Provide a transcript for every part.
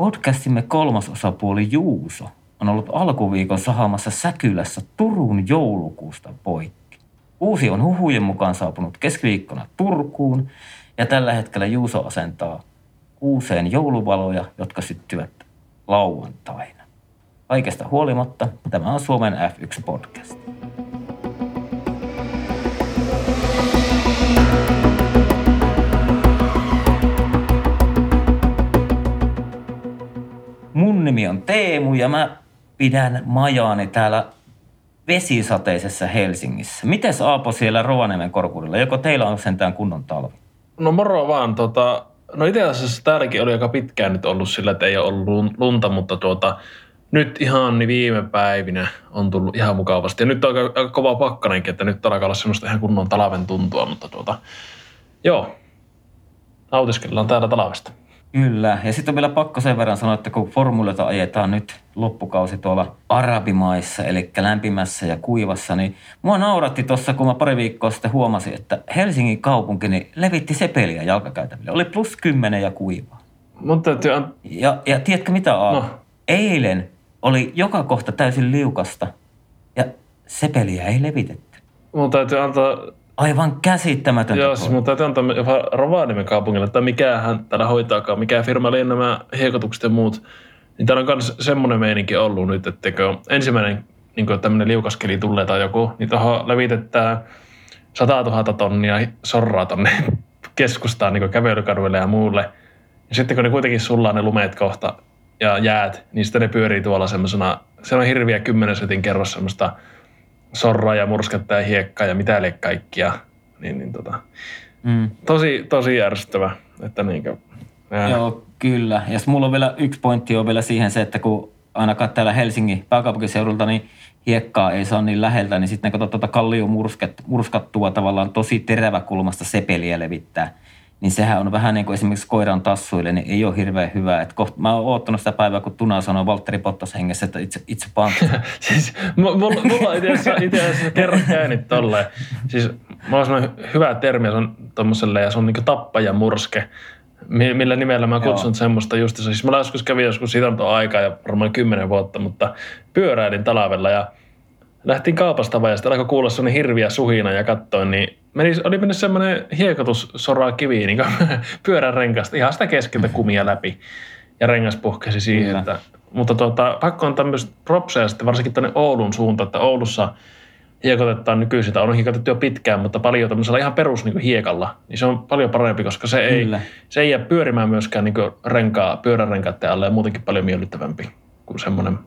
podcastimme kolmas osapuoli Juuso on ollut alkuviikon sahaamassa Säkylässä Turun joulukuusta poikki. Uusi on huhujen mukaan saapunut keskiviikkona Turkuun ja tällä hetkellä Juuso asentaa kuuseen jouluvaloja, jotka syttyvät lauantaina. Kaikesta huolimatta, tämä on Suomen F1 nimi on Teemu ja mä pidän majaani täällä vesisateisessa Helsingissä. Mites Aapo siellä Rovaniemen korkurilla? Joko teillä on sentään kunnon talvi? No moro vaan. Tota, no itse asiassa täälläkin oli aika pitkään nyt ollut sillä, että ei ole ollut lunta, mutta tuota, nyt ihan niin viime päivinä on tullut ihan mukavasti. Ja nyt on aika, aika kova pakkanenkin, että nyt alkaa olla semmoista ihan kunnon talven tuntua, mutta tuota, joo, nautiskellaan täällä talvesta. Kyllä, ja sitten on vielä pakko sen verran sanoa, että kun formuloita ajetaan nyt loppukausi tuolla arabimaissa, eli lämpimässä ja kuivassa, niin mua nauratti tuossa, kun mä pari viikkoa sitten huomasin, että Helsingin kaupunki niin levitti sepeliä jalkakäytäville. Oli plus kymmenen ja kuivaa. Mutta ja, ja tiedätkö mitä Aapo? No. Eilen oli joka kohta täysin liukasta ja sepeliä ei levitetty. Mun täytyy antaa Aivan käsittämätöntä. Joo, siis mun täytyy antaa jopa Rovaniemen kaupungille, että mikähän täällä hoitaakaan, mikä firma oli nämä hiekotukset ja muut. Niin täällä on myös semmoinen meininki ollut nyt, että ensimmäinen niin tämmöinen liukaskeli tulee tai joku, niin tuohon levitetään 100 000 tonnia sorraa tonne keskustaan niin kävelykaduille ja muulle. Ja sitten kun ne kuitenkin sullaa ne lumeet kohta ja jäät, niin sitten ne pyörii tuolla semmoisena, se on hirviä kymmenen setin kerros semmoista sorraa ja mursketta ja hiekkaa ja mitä liian kaikkia. Niin, niin tota, mm. tosi, tosi ärsyttävä. Että niinkö, Joo, kyllä. Ja mulla on vielä yksi pointti on vielä siihen se, että kun ainakaan täällä Helsingin pääkaupunkiseudulta niin hiekkaa ei saa niin läheltä, niin sitten ne katsoo tuota kallio murskattua tavallaan tosi teräväkulmasta sepeliä levittää – niin sehän on vähän niin kuin esimerkiksi koiran tassuille, niin ei ole hirveän hyvä. Et koht, mä oon oottanut sitä päivää, kun Tuna sanoi Valtteri Bottas hengessä, että itse, itse siis mulla, mulla on itse asiassa kerran käynyt tolleen. Siis mulla on semmoinen hyvä termi, se on tommoselle, ja se on niin tappaja murske millä nimellä mä kutsun Joo. semmoista just. Siis mä joskus kävin joskus siitä on aikaa ja varmaan kymmenen vuotta, mutta pyöräilin talavella ja lähtiin kaupasta vai ja sitten alkoi kuulla semmoinen hirviä suhina ja katsoin, niin meni, oli mennyt semmoinen hiekotus soraa kiviin niin pyörän renkasta, ihan sitä keskeltä kumia läpi. Ja rengas puhkesi siihen, että, mutta tuota, pakko on tämmöistä propseja sitten varsinkin tänne Oulun suuntaan, että Oulussa hiekotetaan nykyisin, on hiekotettu jo pitkään, mutta paljon tämmöisellä ihan perus niin hiekalla, niin se on paljon parempi, koska se ei, se ei jää pyörimään myöskään niin renkaa, pyörärenkaiden alle ja muutenkin paljon miellyttävämpi kuin semmoinen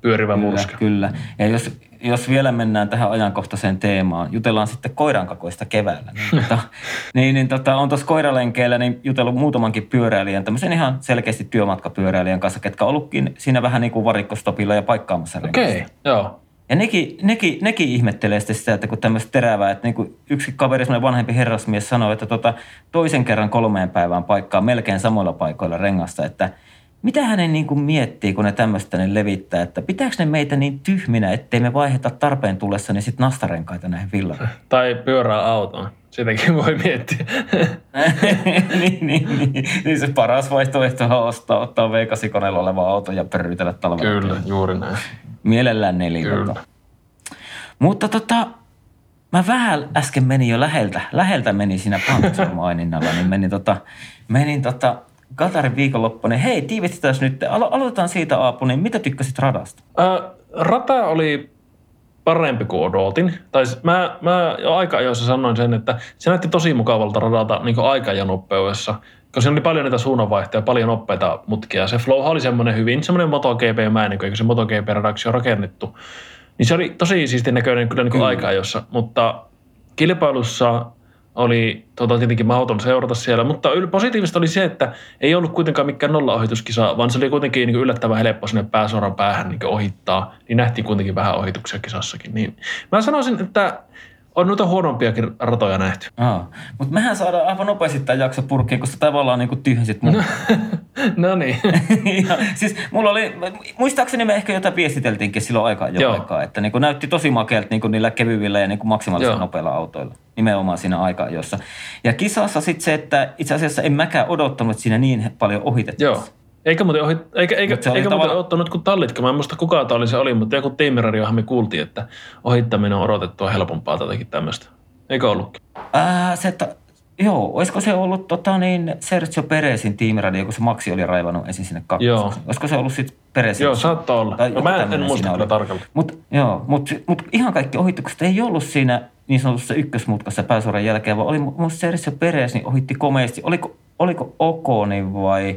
pyörivä kyllä, murska. Kyllä, ja jos, jos vielä mennään tähän ajankohtaiseen teemaan, jutellaan sitten koirankakoista keväällä. Niin, tota, niin, niin tota, on tuossa koiralenkeillä niin jutellut muutamankin pyöräilijän, tämmöisen ihan selkeästi työmatkapyöräilijän kanssa, ketkä ollutkin siinä vähän niin kuin varikkostopilla ja paikkaamassa Okei, okay, joo. Ja nekin, nekin, nekin ihmettelee sitä, että kun tämmöistä terävää, että niin kuin yksi kaveri, semmoinen vanhempi herrasmies sanoi, että tota, toisen kerran kolmeen päivään paikkaa melkein samoilla paikoilla rengasta, että – mitä hänen niin kuin miettii, kun ne tämmöistä ne levittää, että pitääkö ne meitä niin tyhminä, ettei me vaiheta tarpeen tullessa niin sitten nastarenkaita näihin villoihin? Tai pyörää autoon. Sitäkin voi miettiä. niin, niin, niin, niin, se paras vaihtoehto on ostaa, ottaa V8 oleva auto ja perrytellä talvella. Kyllä, juuri näin. Mielellään neliltä. Mutta tota, mä vähän äsken menin jo läheltä, läheltä meni siinä maininnalla, niin menin, tota, menin tota, Katarin viikonloppu, niin hei, tiivistetään nyt. Alo- aloitetaan siitä Aapu, niin mitä tykkäsit radasta? Ää, rata oli parempi kuin odotin. Tai mä, mä jo aika ajoissa sanoin sen, että se näytti tosi mukavalta radata niin aikajanoppeudessa. Koska siinä oli paljon niitä suunnanvaihtoja, paljon nopeita mutkia. Se flow oli semmoinen hyvin, semmoinen MotoGP-mäinen, kun se MotoGP-radaksi on rakennettu. Niin se oli tosi siisti näköinen kyllä niin aika ajoissa. Mutta kilpailussa oli tota, tietenkin mahdoton seurata siellä, mutta positiivista oli se, että ei ollut kuitenkaan mikään nollaohituskisa, vaan se oli kuitenkin niin yllättävän helppo sinne pääsuoran päähän niin ohittaa, niin nähtiin kuitenkin vähän ohituksia kisassakin. Niin mä sanoisin, että on noita huonompiakin ratoja nähty. Mutta mehän saadaan aivan nopeasti tämä jakso purkkiin, koska tavallaan niin kuin tyhjensit mun. no niin. ja, siis mulla oli, muistaakseni me ehkä jotain viestiteltiinkin silloin aikaa jo aikaa, että niin kuin näytti tosi makealta niin kuin niillä kevyillä ja niin kuin maksimaalisen nopeilla autoilla. Nimenomaan siinä aikaa jossa. Ja kisassa sitten se, että itse asiassa en mäkään odottanut, että siinä niin paljon ohitettaisiin. Eikä muuten, ohi, eikä, eikä, oli eikä muuten tavalla- ottanut kuin tallitkaan. Mä en muista kuka talli se oli, mutta joku tiimiradiohan me kuultiin, että ohittaminen on odotettua helpompaa tai jotakin tämmöistä. Eikö ollutkin? Ää, se, että, joo, olisiko se ollut tota, niin, Sergio Perezin tiimiradio, kun se Maxi oli raivannut ensin sinne kakkoseksi. Joo. Olisiko se ollut sitten Perezin? Joo, saattaa olla. Tai No, mä en, en muista kyllä oli. tarkalleen. Mutta joo, mut, mut ihan kaikki ohitukset ei ollut siinä niin sanotussa ykkösmutkassa pääsuoran jälkeen, vaan oli mu- muun muassa Sergio Perez niin ohitti komeasti. Oliko, oliko Okoni vai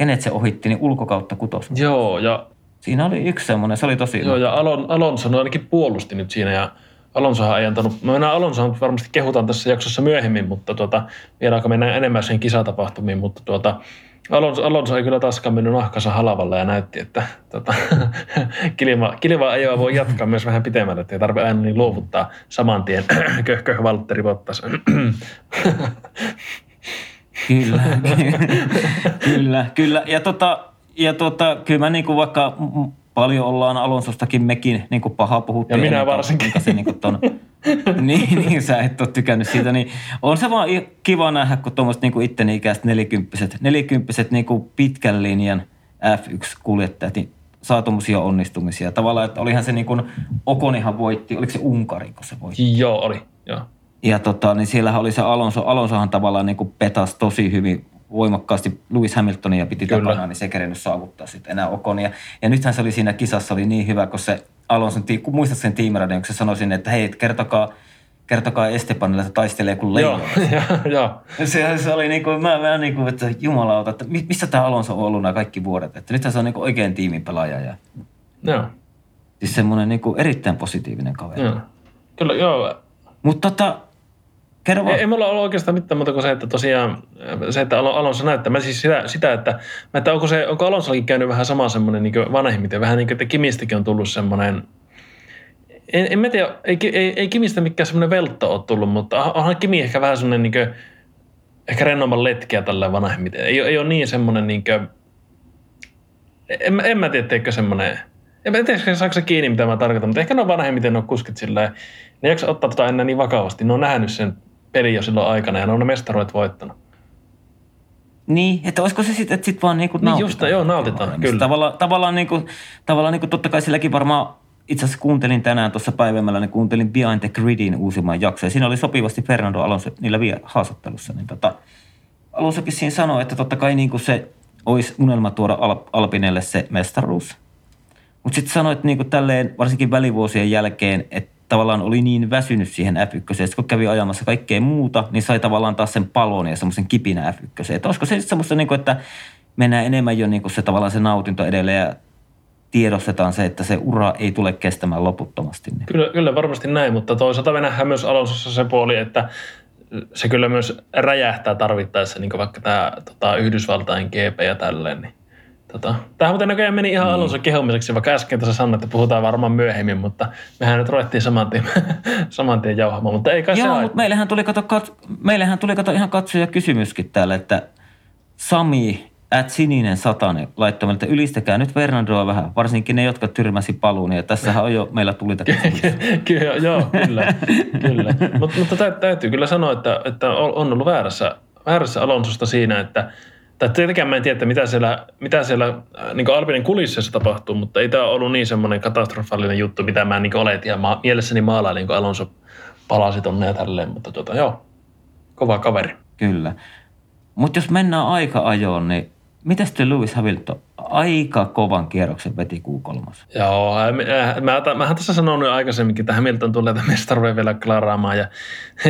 kenet se ohitti, niin ulkokautta kutos. Joo, ja, Siinä oli yksi semmoinen, se oli tosi joo, ja Alon, Alonso no ainakin puolusti nyt siinä ja Alonsohan ei antanut, mä mennään Alonsohan varmasti kehutaan tässä jaksossa myöhemmin, mutta tuota, vielä aika mennään enemmän sen kisatapahtumiin, mutta tuota, Alonso, Alonso ei kyllä taaskaan mennyt nahkansa halavalle ja näytti, että tota, kilima, kilivaa ajoa voi jatkaa myös vähän pitemmälle, että ei tarvitse aina niin luovuttaa saman tien köhkö Valtteri Bottas. Kyllä, kyllä, kyllä. Ja, tota, ja tota, kyllä mä niinku vaikka m- m- paljon ollaan Alonsostakin mekin niinku paha puhuttu. Ja minä varsinkin. Se niinku ton, niin, niin, sä et ole tykännyt siitä. Niin on se vaan kiva nähdä, kun tuommoiset niinku itteni ikäiset nelikymppiset, nelikymppiset niinku pitkän linjan F1-kuljettajat, niin saa tuommoisia onnistumisia. Tavallaan, että olihan se niin kuin, Okonihan voitti, oliko se Unkari, kun se voitti? Joo, oli. Joo. Ja tota, niin siellähän oli se Alonso. Alonsohan tavallaan niin kuin petasi tosi hyvin voimakkaasti Lewis Hamiltonia piti Kyllä. takana, niin se ei kerennyt saavuttaa sitten enää Okonia. Ja nythän se oli siinä kisassa oli niin hyvä, kun se Alonson, ti- kun muistat sen tiimiradion, kun se sanoi sinne, että hei, kertokaa, kertokaa Estebanille, että taistelee kuin leijona. joo. Se, se oli niin kuin, mä vähän niin kuin, että jumalauta, että mi- missä tämä Alonso on ollut nämä kaikki vuodet. Että nythän se on niin kuin oikein tiimipelaaja ja Joo, siis semmoinen niin kuin erittäin positiivinen kaveri. joo. Kyllä, joo. Mutta tota, kerro vaan. Ei, ei mulla ole oikeastaan mitään muuta kuin se, että tosiaan se, että Alo- Alonso näyttää. Mä siis sitä, sitä että, että onko, se, onko Alonsollakin käynyt vähän sama semmoinen niin vanhemmiten, vähän niin kuin, että Kimistäkin on tullut semmoinen, en, en mä tiedä, ei, ei, ei Kimistä mikään semmoinen veltto ole tullut, mutta onhan Kimi ehkä vähän semmoinen niin kuin, ehkä rennomman letkiä tällä vanhemmiten. Ei, ei ole niin semmoinen niin kuin, en, en mä tiedä, teekö semmoinen, en mä tiedä, saako se kiinni, mitä mä tarkoitan, mutta ehkä ne on vanhemmiten ne kuskit sillä ne jaksa ottaa tota enää niin vakavasti. Ne on nähnyt sen pelin jo silloin aikana ja ne on ne mestaruudet voittanut. Niin, että olisiko se sitten, että sit vaan niinku Niin nautitaan. just, joo, nautitaan, kyllä. Tavallaan, tavallaan, niinku, tavallaan niinku, totta kai silläkin varmaan, itse asiassa kuuntelin tänään tuossa päivämällä, niin kuuntelin Behind the Gridin uusimman jakson. Ja siinä oli sopivasti Fernando Alonso niillä vielä haastattelussa. Niin tota, Alonsokin siinä sanoi, että totta kai niinku se olisi unelma tuoda Al- Alpinelle se mestaruus. Mutta sitten sanoit että niinku tälleen, varsinkin välivuosien jälkeen, että tavallaan oli niin väsynyt siihen F1, että kun kävi ajamassa kaikkea muuta, niin sai tavallaan taas sen palon ja semmoisen kipinä F1. Että olisiko se semmoista, niinku, että mennään enemmän jo niinku se tavallaan se nautinto edelle ja tiedostetaan se, että se ura ei tule kestämään loputtomasti. Niin. Kyllä, kyllä varmasti näin, mutta toisaalta me nähdään myös Alonsossa se puoli, että se kyllä myös räjähtää tarvittaessa, niin kuin vaikka tämä tota, Yhdysvaltain GP ja tälleen. Niin, tota. Tämähän muuten näköjään meni ihan Alonso kehomiseksi, vaikka äsken tuossa sanoin, että puhutaan varmaan myöhemmin, mutta mehän nyt ruvettiin saman tien, saman tien jauhamaan, mutta ei kai se Joo, haittaa. mutta meillähän tuli, kato, kat, meillähän tuli kato ihan katsoja kysymyskin täällä, että Sami at sininen satanen laittoi meille, että ylistäkää nyt Fernandoa vähän, varsinkin ne, jotka tyrmäsi paluun. Ja tässähän on jo meillä tuli Kyllä, joo, kyllä. kyllä. Mut, mutta tä, täytyy kyllä sanoa, että, että on on ollut väärässä, väärässä Alonsosta siinä, että tai tietenkään mä en tiedä, mitä siellä, mitä siellä niin Alpinin kulisseissa tapahtuu, mutta ei tämä ollut niin semmoinen katastrofaalinen juttu, mitä mä niin oletin ja ma- mielessäni maalailin, kun Alonso palasi tonne ja tälleen, mutta tota, joo, kova kaveri. Kyllä. Mutta jos mennään aika ajoon, niin mitä sitten Lewis Hamilton? Aika kovan kierroksen veti Q3. Joo, ä- mä, mä, mä, mähän tässä sanoin jo aikaisemminkin, että Hamilton tulee tämän mestaruuden vielä klaraamaan. Ja,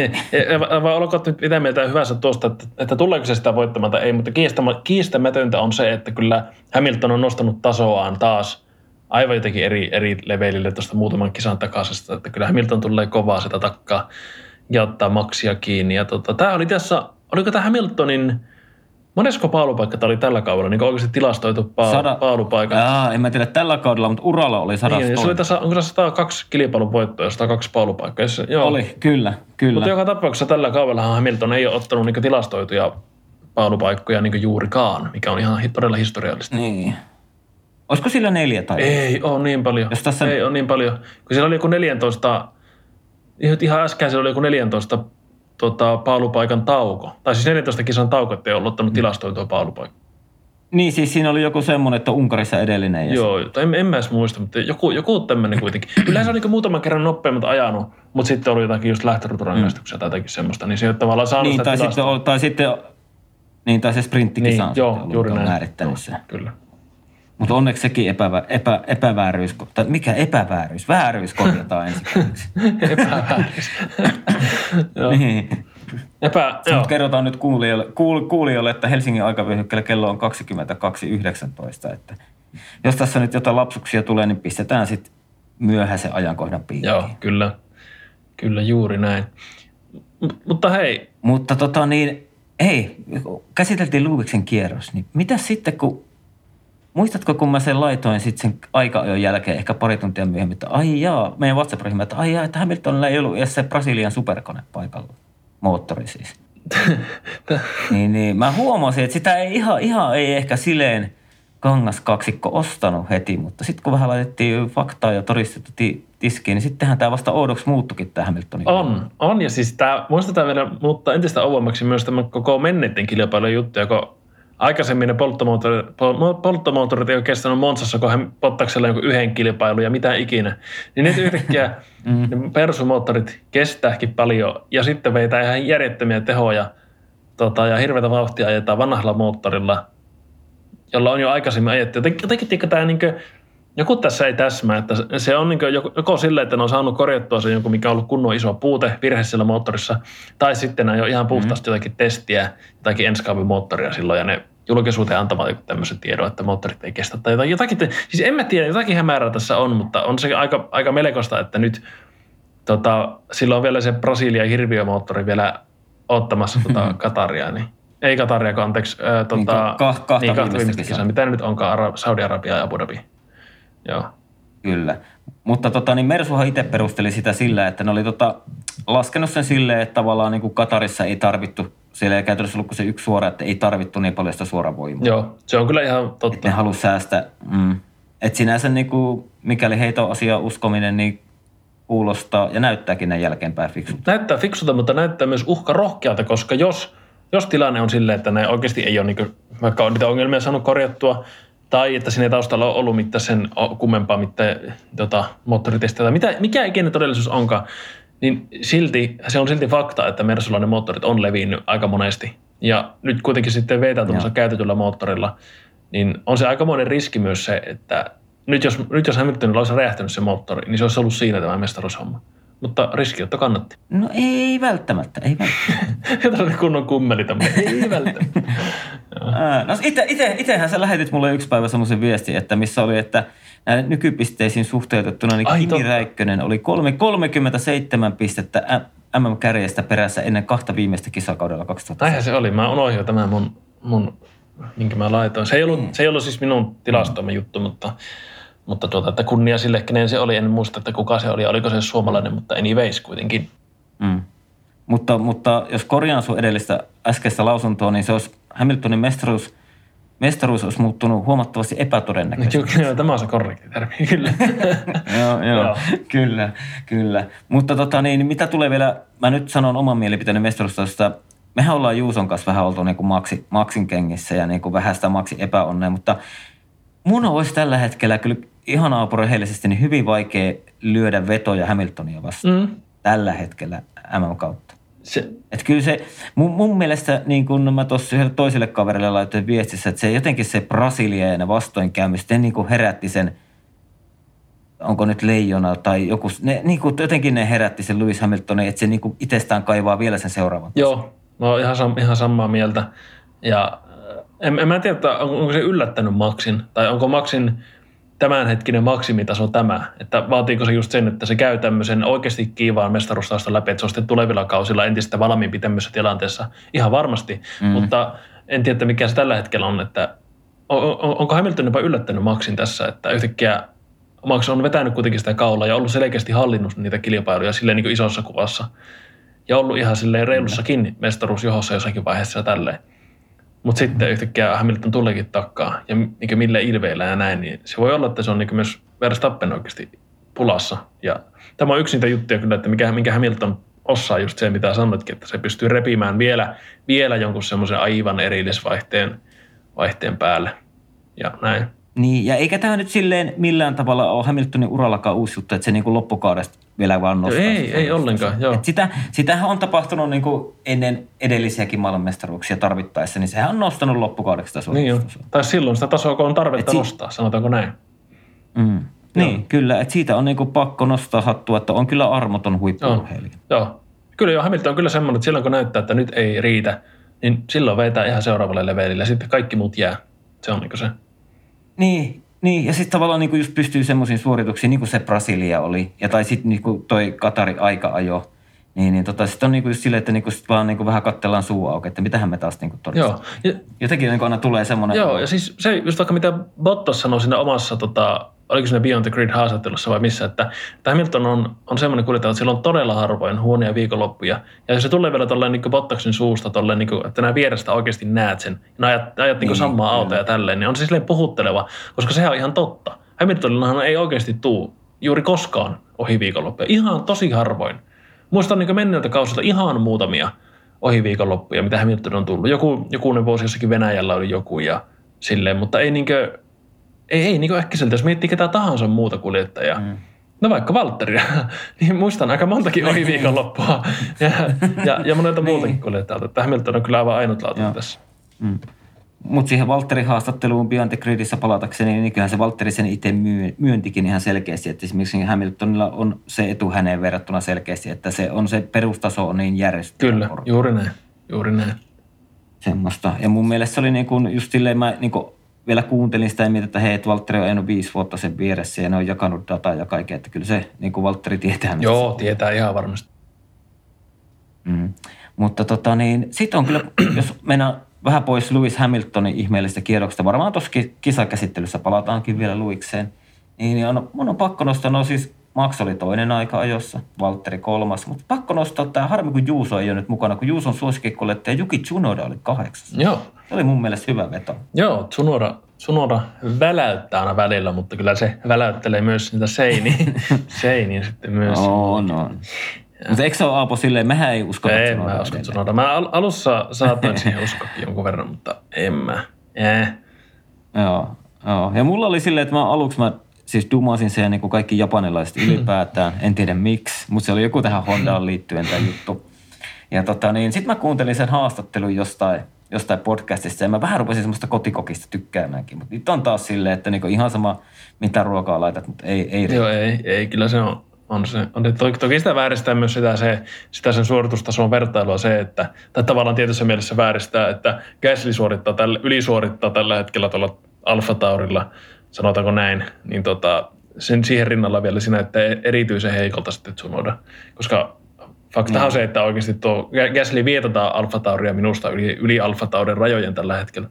ja, vai olkoon nyt mitä mieltä hyvänsä tuosta, että, että tuleeko se sitä voittamaan tai ei, mutta kiistämä, kiistämätöntä on se, että kyllä Hamilton on nostanut tasoaan taas aivan jotenkin eri, eri levelille tuosta muutaman kisan takaisesta, että kyllä Hamilton tulee kovaa sitä takkaa ja ottaa maksia kiinni. Ja tota, tämä oli tässä, oliko tämä Hamiltonin, monesko paalupaikka tämä oli tällä kaudella, niin oikeasti tilastoitu pa- Sada- paalupaikka? Jaa, en mä tiedä tällä kaudella, mutta uralla oli sadas Niin, ja se oli tässä, onko tässä 102 kilpailun voittoa ja 102 paalupaikkaa? Jos se- Joo. Oli, kyllä, kyllä. Mutta joka tapauksessa tällä kaudella Hamilton ei ole ottanut niin tilastoituja paalupaikkoja niin juurikaan, mikä on ihan todella historiallista. Niin. Olisiko sillä neljä tai? Ei ole niin paljon. Jos tässä- Ei ole niin paljon. Kun siellä oli joku 14, ihan- ihan äsken siellä oli joku 14 tota, paalupaikan tauko. Tai siis 14 kisan tauko, ettei ollut ottanut tilastoitua paalupaikkaa. Niin, siis siinä oli joku semmoinen, että Unkarissa edellinen. Ja Joo, tai en, en mä edes muista, mutta joku, joku tämmöinen kuitenkin. Yleensä on niin muutaman kerran nopeammat ajanut, mutta sitten oli jotakin just lähtöruuturangaistuksia mm. tai jotakin semmoista, niin se ei ole tavallaan saanut niin, sitä tai sitten, tilastoa. ol- tai sitten, niin, tai se sprinttikin Niin, saa joo, juuri näin. määrittänyt sen. Kyllä. Mutta onneksi sekin epä, epä, epävääryys, tai mikä epävääryys? Vääryys korjataan ensimmäiseksi. Epävääryys. Joo. niin. Epä, joo. Kerrotaan nyt kuulijoille, kuul, kuulijoille, että Helsingin aikavyöhykkeellä kello on 22.19. Että jos tässä nyt jotain lapsuksia tulee, niin pistetään sitten myöhäisen ajankohdan piiriin. Joo, kyllä. Kyllä juuri näin. M- mutta hei, Mutta tota niin, hei, käsiteltiin Luubiksen kierros, niin mitä sitten kun, muistatko kun mä sen laitoin sitten sen aika jälkeen, ehkä pari tuntia myöhemmin, että ai jaa, meidän WhatsApp-ryhmä, että ai jaa, että Hamiltonilla ei ollut edes se Brasilian superkone paikalla, moottori siis. niin, niin, mä huomasin, että sitä ei ihan, ihan ei ehkä sileen kangaskaksikko ostanut heti, mutta sitten kun vähän laitettiin faktaa ja todistettu ti- tiskiin, niin sittenhän tämä vasta oudoksi muuttukin tämä Hamiltonin. on, on. Ja siis tämä, muistetaan vielä muuttaa entistä avoimmaksi myös tämä koko menneiden kilpailun juttu, joka aikaisemmin ne polttomoottorit, pol- polttomoottorit ei ole kestänyt Monsassa, kun hän pottaksella jonkun yhden kilpailun ja mitä ikinä. Niin nyt yhtäkkiä ne persumoottorit kestääkin paljon ja sitten veitää ihan järjettömiä tehoja tota, ja hirveätä vauhtia ajetaan vanhalla moottorilla, jolla on jo aikaisemmin ajettu. Jotenkin, jotenkin tämä niin joku tässä ei täsmää, että se on niin joko, joko silleen, että ne on saanut korjattua sen jonkun, mikä on ollut kunnon iso puute, virhe siellä moottorissa, tai sitten ne on jo ihan puhtaasti jotakin testiä, jotakin enskaavimoottoria silloin, ja ne julkisuuteen joku tämmöisen tiedon, että moottorit ei kestä, tai jotakin, jotakin siis en mä tiedä, jotakin hämärää tässä on, mutta on se aika, aika melkoista, että nyt tota, silloin on vielä se Brasilia hirviömoottori vielä ottamassa tota Kataria, niin ei Kataria, kun anteeksi. Ää, tota, Niin, ka- ka- kahta niin, kahta viimeistä kisaa. Mitä nyt onkaan, Ara- Saudi-Arabia ja Abu Dhabi. Joo. Kyllä. Mutta tota, niin Mersuhan itse perusteli sitä sillä, että ne oli tota, laskenut sen silleen, että tavallaan niin kuin Katarissa ei tarvittu, siellä ei käytännössä ollut kuin se yksi suora, että ei tarvittu niin paljon sitä suoravoimaa. Joo, se on kyllä ihan Et totta. ne halusi säästää. Mm. Et sinänsä niin kuin, mikäli heitä on asia uskominen, niin kuulostaa ja näyttääkin näin jälkeenpäin fiksulta. Näyttää fiksulta, mutta näyttää myös uhka rohkealta, koska jos, jos tilanne on silleen, että ne oikeasti ei ole, niin kuin, vaikka on niitä ongelmia saanut korjattua, tai että siinä ei taustalla ole ollut mitään sen kummempaa mitään tota, moottoritestiä, tai mitä, mikä ikinä todellisuus onkaan, niin silti, se on silti fakta, että Mersulainen moottorit on levinnyt aika monesti. Ja nyt kuitenkin sitten vetää tuollaisella käytetyllä moottorilla, niin on se aikamoinen riski myös se, että nyt jos, nyt jos Hamiltonilla olisi räjähtänyt se moottori, niin se olisi ollut siinä tämä mestaruushomma. Mutta riskiotto kannatti. No ei välttämättä, ei välttämättä. Tällainen kunnon kummeli tämmöinen. Ei välttämättä. No ite, ite, itehän sä lähetit mulle yksi päivä semmoisen viestin, että missä oli, että nykypisteisiin suhteutettuna, niin Ai, Kimi totta. Räikkönen oli kolme, 37 pistettä MM-kärjestä perässä ennen kahta viimeistä kisakaudella 2000. Näinhän se oli. Mä unohdin jo tämän mun, mun minkä mä laitoin. Se ei ollut, se ei ollut siis minun tilastoimme juttu, mutta, mutta tuota, että kunnia sille, kenen se oli. En muista, että kuka se oli. Oliko se suomalainen, mutta anyways kuitenkin. Mm. Mutta, mutta jos korjaan sun edellistä äskeistä lausuntoa, niin se olisi Hamiltonin mestaruus, mestaruus olisi muuttunut huomattavasti epätodennäköisesti. Kyllä, tämä on se korrekti termi, kyllä. joo, joo, Joo. kyllä, kyllä. Mutta tota niin, mitä tulee vielä, mä nyt sanon oman mielipiteeni mestaruustosta. Mehän ollaan Juuson kanssa vähän oltu niin kuin Maxi, Maxin kengissä ja niin kuin vähän sitä Maxin epäonnea, mutta mun olisi tällä hetkellä kyllä ihan aapurehellisesti niin hyvin vaikea lyödä vetoja Hamiltonia vastaan Mm. tällä hetkellä MM-kautta. Se, Et kyllä se, mun, mun mielestä, niin kun mä tuossa yhdelle toiselle kaverille laitoin viestissä, että se jotenkin se Brasilia ja ne vastoinkäymiset, ne niin kuin herätti sen, onko nyt leijona tai joku, ne, niin kuin jotenkin ne herätti sen Lewis Hamiltonin, että se niin kuin itsestään kaivaa vielä sen seuraavan. joo, oon ihan, sam, ihan samaa mieltä. Ja äh, en, en mä tiedä, onko se yllättänyt Maxin, tai onko Maxin tämänhetkinen maksimitaso tämä, että vaatiiko se just sen, että se käy tämmöisen oikeasti kiivaan mestaruustaustan läpi, että se on sitten tulevilla kausilla entistä valmiimpi tämmöisessä tilanteessa. Ihan varmasti, mm. mutta en tiedä, että mikä se tällä hetkellä on, että on, on, onko Hamilton jopa yllättänyt Maxin tässä, että yhtäkkiä Max on vetänyt kuitenkin sitä kaulaa ja ollut selkeästi hallinnut niitä kilpailuja silleen niin isossa kuvassa. Ja ollut ihan silleen reilussakin mestaruusjohossa jossakin vaiheessa ja tälleen. Mutta sitten yhtäkkiä Hamilton tuleekin takkaa ja niin millä ilveillä ja näin, niin se voi olla, että se on niin myös Verstappen oikeasti pulassa. Ja tämä on yksi niitä juttuja kyllä, että mikä, minkä Hamilton osaa just se, mitä sanoitkin, että se pystyy repimään vielä, vielä jonkun semmoisen aivan erillisvaihteen vaihteen päälle ja näin. Niin, ja eikä tämä nyt silleen millään tavalla ole Hamiltonin urallakaan uusi juttu, että se niin kuin loppukaudesta vielä vaan nostaa. Ei, ei ollenkaan, joo. Et sitä, sitähän on tapahtunut niin kuin ennen edellisiäkin maailmanmestaruuksia tarvittaessa, niin sehän on nostanut loppukaudeksi sitä Niin. Tai silloin sitä tasoa, kun on tarvetta Et si- nostaa, sanotaanko näin. Mm. Niin, kyllä. Että siitä on niin kuin pakko nostaa hattua, että on kyllä armoton huippuurheilija. Joo. Kyllä joo, Hamilton on kyllä semmoinen, että silloin kun näyttää, että nyt ei riitä, niin silloin vetää ihan seuraavalle levelille ja sitten kaikki muut jää. Se on niin se. Niin, niin, ja sitten tavallaan niin kuin just pystyy semmoisiin suorituksiin, niin kuin se Brasilia oli, ja tai sitten niin kuin toi Katari aika ajo, niin, niin tota, sitten on niin kuin just silleen, että niin kuin sit vaan niin kuin vähän kattellaan suu auki, että mitähän me taas niin kuin Joo. Ja, Jotenkin niin kuin aina tulee semmoinen... joo, ja siis se just vaikka mitä Bottas sanoi siinä omassa, tota, oliko siinä Beyond the Grid haastattelussa vai missä, että, Hamilton on, on semmoinen kuljettaja, että sillä on todella harvoin huonoja viikonloppuja. Ja jos se tulee vielä tolleen niin Bottaksen suusta, tolleen, niin kuin, että nämä vierestä oikeasti näet sen, ja ajat, ajat niin Niin, samaa autoa ja tälleen, niin on se silleen puhutteleva, koska sehän on ihan totta. Hamiltonillahan ei oikeasti tuu juuri koskaan ohi viikonloppuja. Ihan tosi harvoin. Muistan niin menneiltä kausilta ihan muutamia ohi viikonloppuja, mitä Hamilton on tullut. Joku, jokunen vuosi jossakin Venäjällä oli joku ja silleen, mutta ei niinkö, ei, ei niinkö äkkiseltä, jos miettii ketä tahansa muuta kuljettajaa. Mm. No vaikka Valtteria, niin muistan aika montakin ohi viikonloppua ja, ja, ja monelta muutakin kuljettajalta, että Hamilton on kyllä aivan ainutlaatuinen tässä. Mm. Mutta siihen Valtterin haastatteluun Beyond the Gridissä palatakseni, niin kyllähän se Valtteri sen itse myöntikin ihan selkeästi, että esimerkiksi Hamiltonilla on se etu häneen verrattuna selkeästi, että se on se perustaso on niin järjestetty. Kyllä, juuri näin, juuri näin. semmoista. Ja mun mielestä se oli niin kuin just silleen, mä niin kuin vielä kuuntelin sitä ja mietin, että hei, että Valtteri on ajanut viisi vuotta sen vieressä ja ne on jakanut dataa ja kaikkea, että kyllä se niin kuin Valtteri tietää. Joo, tietää ihan varmasti. Mm. Mutta tota niin, sit on kyllä, jos mennään vähän pois Lewis Hamiltonin ihmeellisestä kierroksesta, varmaan tuossa ki- kisakäsittelyssä palataankin vielä Luikseen, niin on, mun on pakko nostaa, no siis Max oli toinen aika ajossa, Valtteri kolmas, mutta pakko nostaa tämä harmi, kun Juuso ei ole nyt mukana, kun Juuson suosikkikuljettaja Juki Tsunoda oli kahdeksas. Joo, Se oli mun mielestä hyvä veto. Joo, Tsunoda, Tsunoda väläyttää aina välillä, mutta kyllä se väläyttelee myös niitä seiniä, seiniä sitten myös. On, on. Mutta eikö se ole Aapo silleen, mehän ei uskota Tsunodaa mä usko edelleen. Tsunoda. Mä al- alussa saatoin siihen uskokin jonkun verran, mutta en mä. Eh. Joo, joo. Ja mulla oli silleen, että mä aluksi mä siis dumasin sen niin kuin kaikki japanilaiset ylipäätään. En tiedä miksi, mutta se oli joku tähän Hondaan liittyen tämä juttu. Ja tota niin, sitten mä kuuntelin sen haastattelun jostain, jostain podcastista ja mä vähän rupesin semmoista kotikokista tykkäämäänkin. Mutta nyt on taas silleen, että niinku ihan sama mitä ruokaa laitat, mutta ei, ei riitä. Joo, ei, ei, kyllä se on. On se, on, toki, toki sitä vääristää myös sitä, se, sitä sen suoritustason vertailua se, että, tai tavallaan tietyssä mielessä vääristää, että Gasly suorittaa tällä, ylisuorittaa tällä hetkellä tuolla Alfa Taurilla, sanotaanko näin, niin tota, sen siihen rinnalla vielä siinä, että erityisen heikolta sitten Tsunoda. Koska faktahan on se, että oikeasti tuo Gasly vietataan Alfa Tauria minusta yli, yli Alfa Taurin rajojen tällä hetkellä.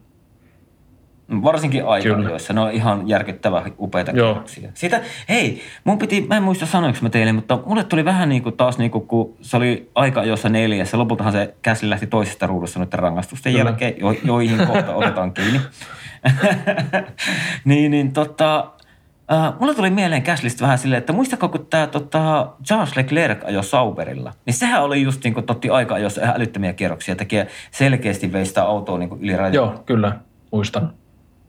Varsinkin Kyllä. aika ne on ihan järkyttävä upeita Joo. Siitä, hei, mun piti, mä en muista sanoinko mä teille, mutta mulle tuli vähän niin kuin taas niin kuin, kun se oli aika jossa neljässä. Lopultahan se käsi lähti toisesta ruudussa nyt rangaistusten Kyllä. jälkeen, jo, joihin kohta otetaan kiinni. niin, niin tota, äh, mulle tuli mieleen Käslistä vähän silleen, että muistako kun tämä tota, Charles Leclerc ajoi Sauberilla, niin sehän oli just niin kuin totti aika ajoissa ihan älyttömiä kierroksia, tekee selkeästi vei sitä autoa niin kuin yli rajan. Joo, kyllä, muistan.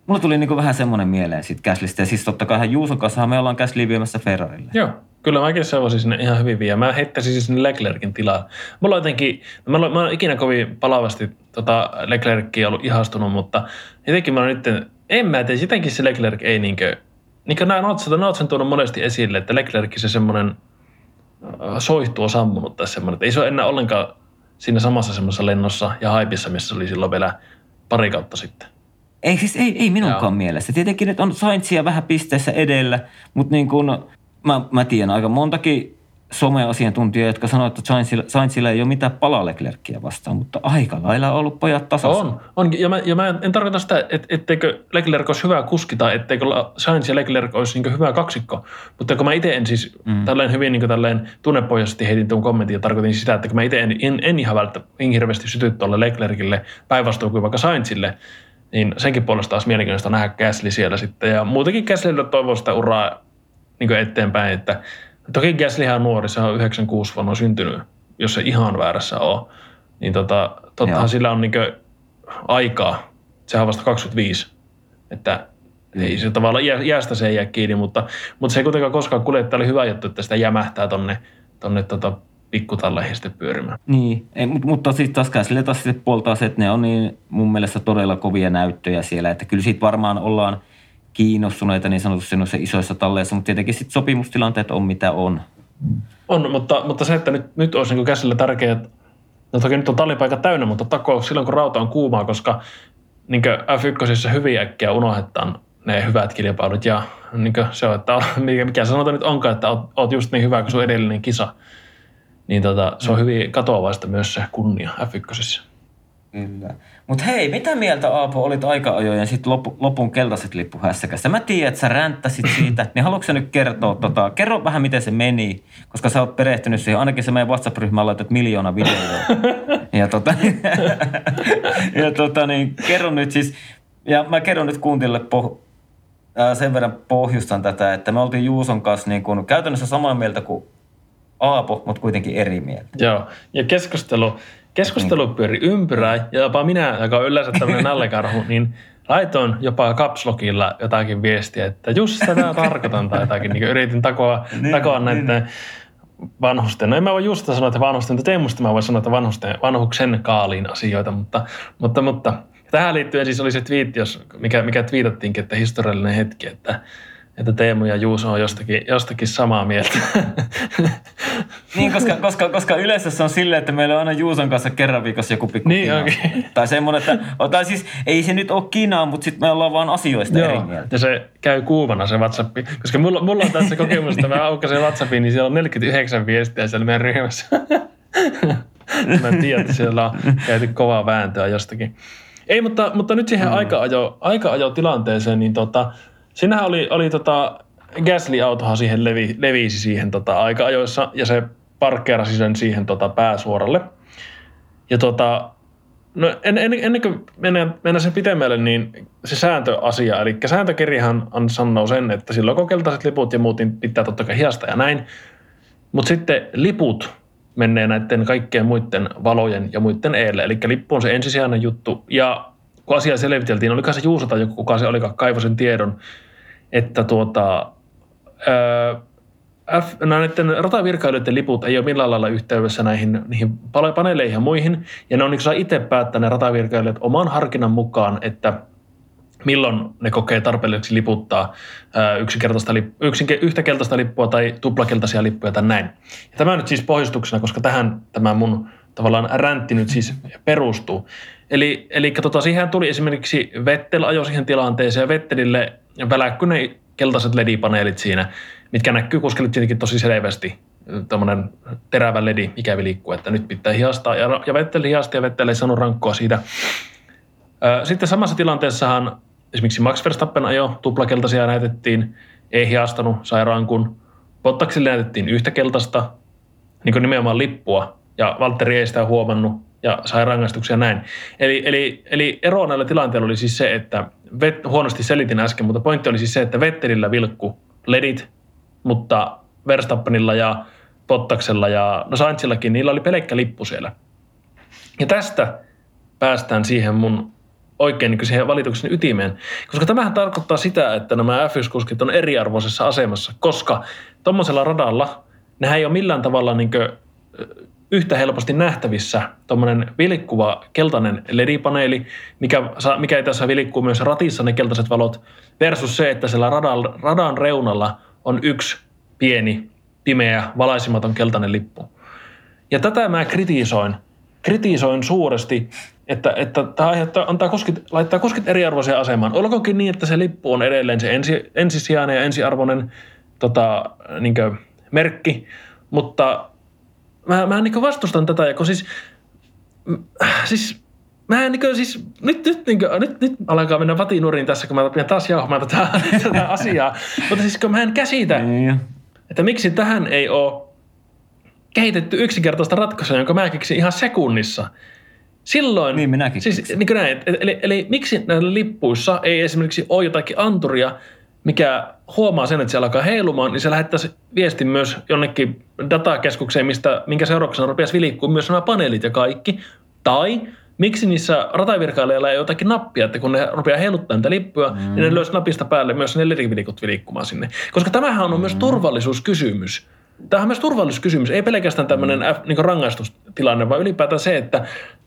Mulla tuli niinku vähän semmoinen mieleen siitä Käslistä. Ja siis totta kai Juuson kanssa me ollaan Käsliä viemässä Ferrarille. Joo, kyllä mäkin se sinne ihan hyvin viedä. Mä heittäisin siis sinne Leclerkin tilaa. Mulla on jotenkin, mä, olen ikinä kovin palavasti tota Leclerkia ollut ihastunut, mutta jotenkin mä olen nyt, en mä tiedä, jotenkin se Leclerc ei niinkö, niin kuin näin, oot, sen- oot sen tuonut monesti esille, että Leclerc se semmoinen äh, soihtu on sammunut tai semmoinen, että ei se ole enää ollenkaan siinä samassa semmoisessa lennossa ja haipissa, missä oli silloin vielä pari kautta sitten. Ei siis, ei, ei minunkaan Joo. mielestä. Tietenkin nyt on Saintsia vähän pisteessä edellä, mutta niin kun, mä, mä tiedän aika montakin someasiantuntijaa, jotka sanoo, että Saintsilla, Saintsilla ei ole mitään palaa Leclercia vastaan, mutta aika lailla on ollut pojat tasassa. On, on. Ja mä, ja mä en, en tarkoita sitä, et, etteikö Leclerc olisi hyvä kuski tai etteikö Sainz ja Leclerc olisi niin hyvä kaksikko. Mutta kun mä itse en siis mm. tälleen hyvin niin tälleen tunnepohjaisesti heitin tuon kommentin ja tarkoitin sitä, että kun mä itse en, en, en ihan välttämättä en hirveästi syty tuolle Leclercille päinvastoin kuin vaikka Sainzille, niin senkin puolesta olisi mielenkiintoista nähdä Gasly siellä sitten. Ja muutenkin Gaslylle toivoo sitä uraa niin eteenpäin, että toki Gaslyhan on nuori, se on 96 vuonna syntynyt, jos se ihan väärässä on. Niin tota, tottahan Joo. sillä on niin aikaa sehän on vasta 25. Että ei se tavallaan iä- iästä se ei jää kiinni, mutta, mutta se ei kuitenkaan koskaan kuljettaja oli hyvä juttu, että sitä jämähtää tonne, tonne tota pikkutalleihin sitten pyörimään. Niin, ei, mutta, mutta siis taas sille taas sitten puoltaa se, että ne on niin mun mielestä todella kovia näyttöjä siellä, että kyllä siitä varmaan ollaan kiinnostuneita niin sanotusti noissa isoissa talleissa, mutta tietenkin sitten sopimustilanteet on mitä on. On, mutta, mutta se, että nyt, nyt olisi niin käsillä tärkeää, no toki nyt on tallipaikat täynnä, mutta takoo silloin, kun rauta on kuumaa, koska niin F1 hyvin äkkiä unohdetaan ne hyvät kilpailut ja niin se on, että mikä, mikä sanota nyt onkaan, että oot, oot just niin hyvä kuin sun edellinen kisa. Niin tota, se on hyvin katoavaista myös se kunnia F1. Kyllä. Mutta hei, mitä mieltä Aapo olit aika-ajojen sit lopun, lopun keltaiset lippuhässäkästä? Mä tiedän, että sä ränttäsit siitä, niin haluatko sä nyt kertoa, tota, kerro vähän miten se meni, koska sä oot perehtynyt siihen, ainakin se meidän WhatsApp-ryhmään laitat miljoona videoa. ja tota, ja tota niin, kerro nyt siis, ja mä kerron nyt kuuntille poh- sen verran pohjustan tätä, että me oltiin Juuson kanssa niin kun, käytännössä samaa mieltä kuin Aapo, mutta kuitenkin eri mieltä. Joo, ja keskustelu, keskustelu niin. pyöri ympyrää, ja jopa minä, joka on yleensä tämmöinen nallekarhu, niin laitoin jopa kapslokilla jotakin viestiä, että just tätä tarkoitan tai jotakin. Niin yritin takoa, niin, takoa niin. näiden vanhusten. No en mä voi just sanoa, että vanhusten, mutta Teemusta mä voin sanoa, että vanhusten, vanhuksen kaaliin asioita, mutta, mutta, mutta tähän liittyen siis oli se twiitti, jos, mikä, mikä twiitattiinkin, että historiallinen hetki, että että Teemu ja Juuso on jostakin, jostakin samaa mieltä. Niin, koska, koska, koska yleensä se on silleen, että meillä on aina Juuson kanssa kerran viikossa joku pikku Niin, okay. Tai semmoinen, että tai siis ei se nyt ole kinaa, mutta sitten me ollaan vaan asioista Joo, eri mieltä. ja se käy kuumana se WhatsApp. Koska mulla, mulla on tässä kokemus, että mä aukasen WhatsAppin, niin siellä on 49 viestiä siellä meidän ryhmässä. mä tiedän, että siellä on käyty kovaa vääntöä jostakin. Ei, mutta, mutta nyt siihen mm. aika-ajo, aika-ajo tilanteeseen, niin tota, Siinähän oli, oli tota, Gasly-autohan siihen levi, levisi siihen tota, aika ajoissa ja se parkkeerasi sen siihen tota, pääsuoralle. Ja tota, no en, en, ennen kuin mennään, mennään sen pitemmälle, niin se sääntöasia, eli sääntökirjahan sanoo sen, että silloin kun keltaiset liput ja muut, niin pitää totta kai hiasta ja näin. Mutta sitten liput menee näiden kaikkien muiden valojen ja muiden eelle. Eli lippu on se ensisijainen juttu. Ja kun asiaa selviteltiin, oliko se Juuso tai joku, kuka se olikaan, kaivoi sen tiedon, että tuota, ää, F, no näiden ratavirkailijoiden liput ei ole millään lailla yhteydessä näihin, niihin paneeleihin ja muihin, ja ne on niin saa itse päättää ne ratavirkailijat oman harkinnan mukaan, että milloin ne kokee tarpeelliseksi liputtaa yksinkertaista, yksinke, yhtä keltaista lippua tai tuplakeltaisia lippuja tai näin. Ja tämä nyt siis pohjustuksena, koska tähän tämä mun tavallaan räntti nyt siis perustuu. Eli, eli tota, siihen tuli esimerkiksi Vettel ajo siihen tilanteeseen ja Vettelille väläkkyi ne keltaiset LED-paneelit siinä, mitkä näkyy kuskelle tietenkin tosi selvästi. Tuommoinen terävä ledi, mikä liikkuu, että nyt pitää hiastaa. Ja, ja Vettel hiasti ja Vettel ei saanut rankkoa siitä. Sitten samassa tilanteessahan esimerkiksi Max Verstappen ajo, tuplakeltaisia näytettiin, ei hiastanut, sai rankun. Bottaksille näytettiin yhtä keltaista, niin kuin nimenomaan lippua, ja Valtteri ei sitä huomannut ja sai rangaistuksia näin. Eli, eli, eli ero näillä tilanteilla oli siis se, että vet, huonosti selitin äsken, mutta pointti oli siis se, että Vettelillä vilkku ledit, mutta Verstappenilla ja Pottaksella ja no Sainzillakin, niillä oli pelkkä lippu siellä. Ja tästä päästään siihen mun oikein niin siihen valituksen ytimeen. Koska tämähän tarkoittaa sitä, että nämä F1-kuskit on eriarvoisessa asemassa, koska tuommoisella radalla nehän ei ole millään tavalla niin yhtä helposti nähtävissä tuommoinen vilkkuva keltainen LED-paneeli, mikä, mikä ei tässä vilikkuu myös ratissa ne keltaiset valot, versus se, että siellä radan, radan reunalla on yksi pieni, pimeä, valaisimaton keltainen lippu. Ja tätä mä kritisoin. Kritisoin suuresti, että, että tämä aiheuttaa, antaa kuskit, laittaa kuskit eriarvoiseen asemaan. Olkoonkin niin, että se lippu on edelleen se ensi, ensisijainen ja ensiarvoinen tota, niin merkki, mutta mä, mä niin vastustan tätä, ja kun siis, siis mä en niin siis, nyt, nyt, niin kuin, nyt, nyt alkaa mennä vatinuriin tässä, kun mä pidän taas jauhamaan tätä, tätä asiaa. Mutta siis kun mä en käsitä, niin. että miksi tähän ei ole kehitetty yksinkertaista ratkaisua, jonka mä keksin ihan sekunnissa. Silloin, niin minäkin siis, niin kuin näin, eli, eli, eli miksi näillä lippuissa ei esimerkiksi ole jotakin anturia, mikä huomaa sen, että se alkaa heilumaan, niin se lähettäisi viestin myös jonnekin datakeskukseen, mistä, minkä seurauksena rupeaisi vilikkuu myös nämä paneelit ja kaikki. Tai miksi niissä ratavirkailijoilla ei ole jotakin nappia, että kun ne rupeaa heiluttaa niitä lippuja, mm. niin ne löysi napista päälle myös ne ledivilikut liikkumaan sinne. Koska tämähän on mm. myös turvallisuuskysymys. Tämä on myös turvallisuuskysymys, ei pelkästään tämmöinen mm. niin rangaistustilanne, vaan ylipäätään se, että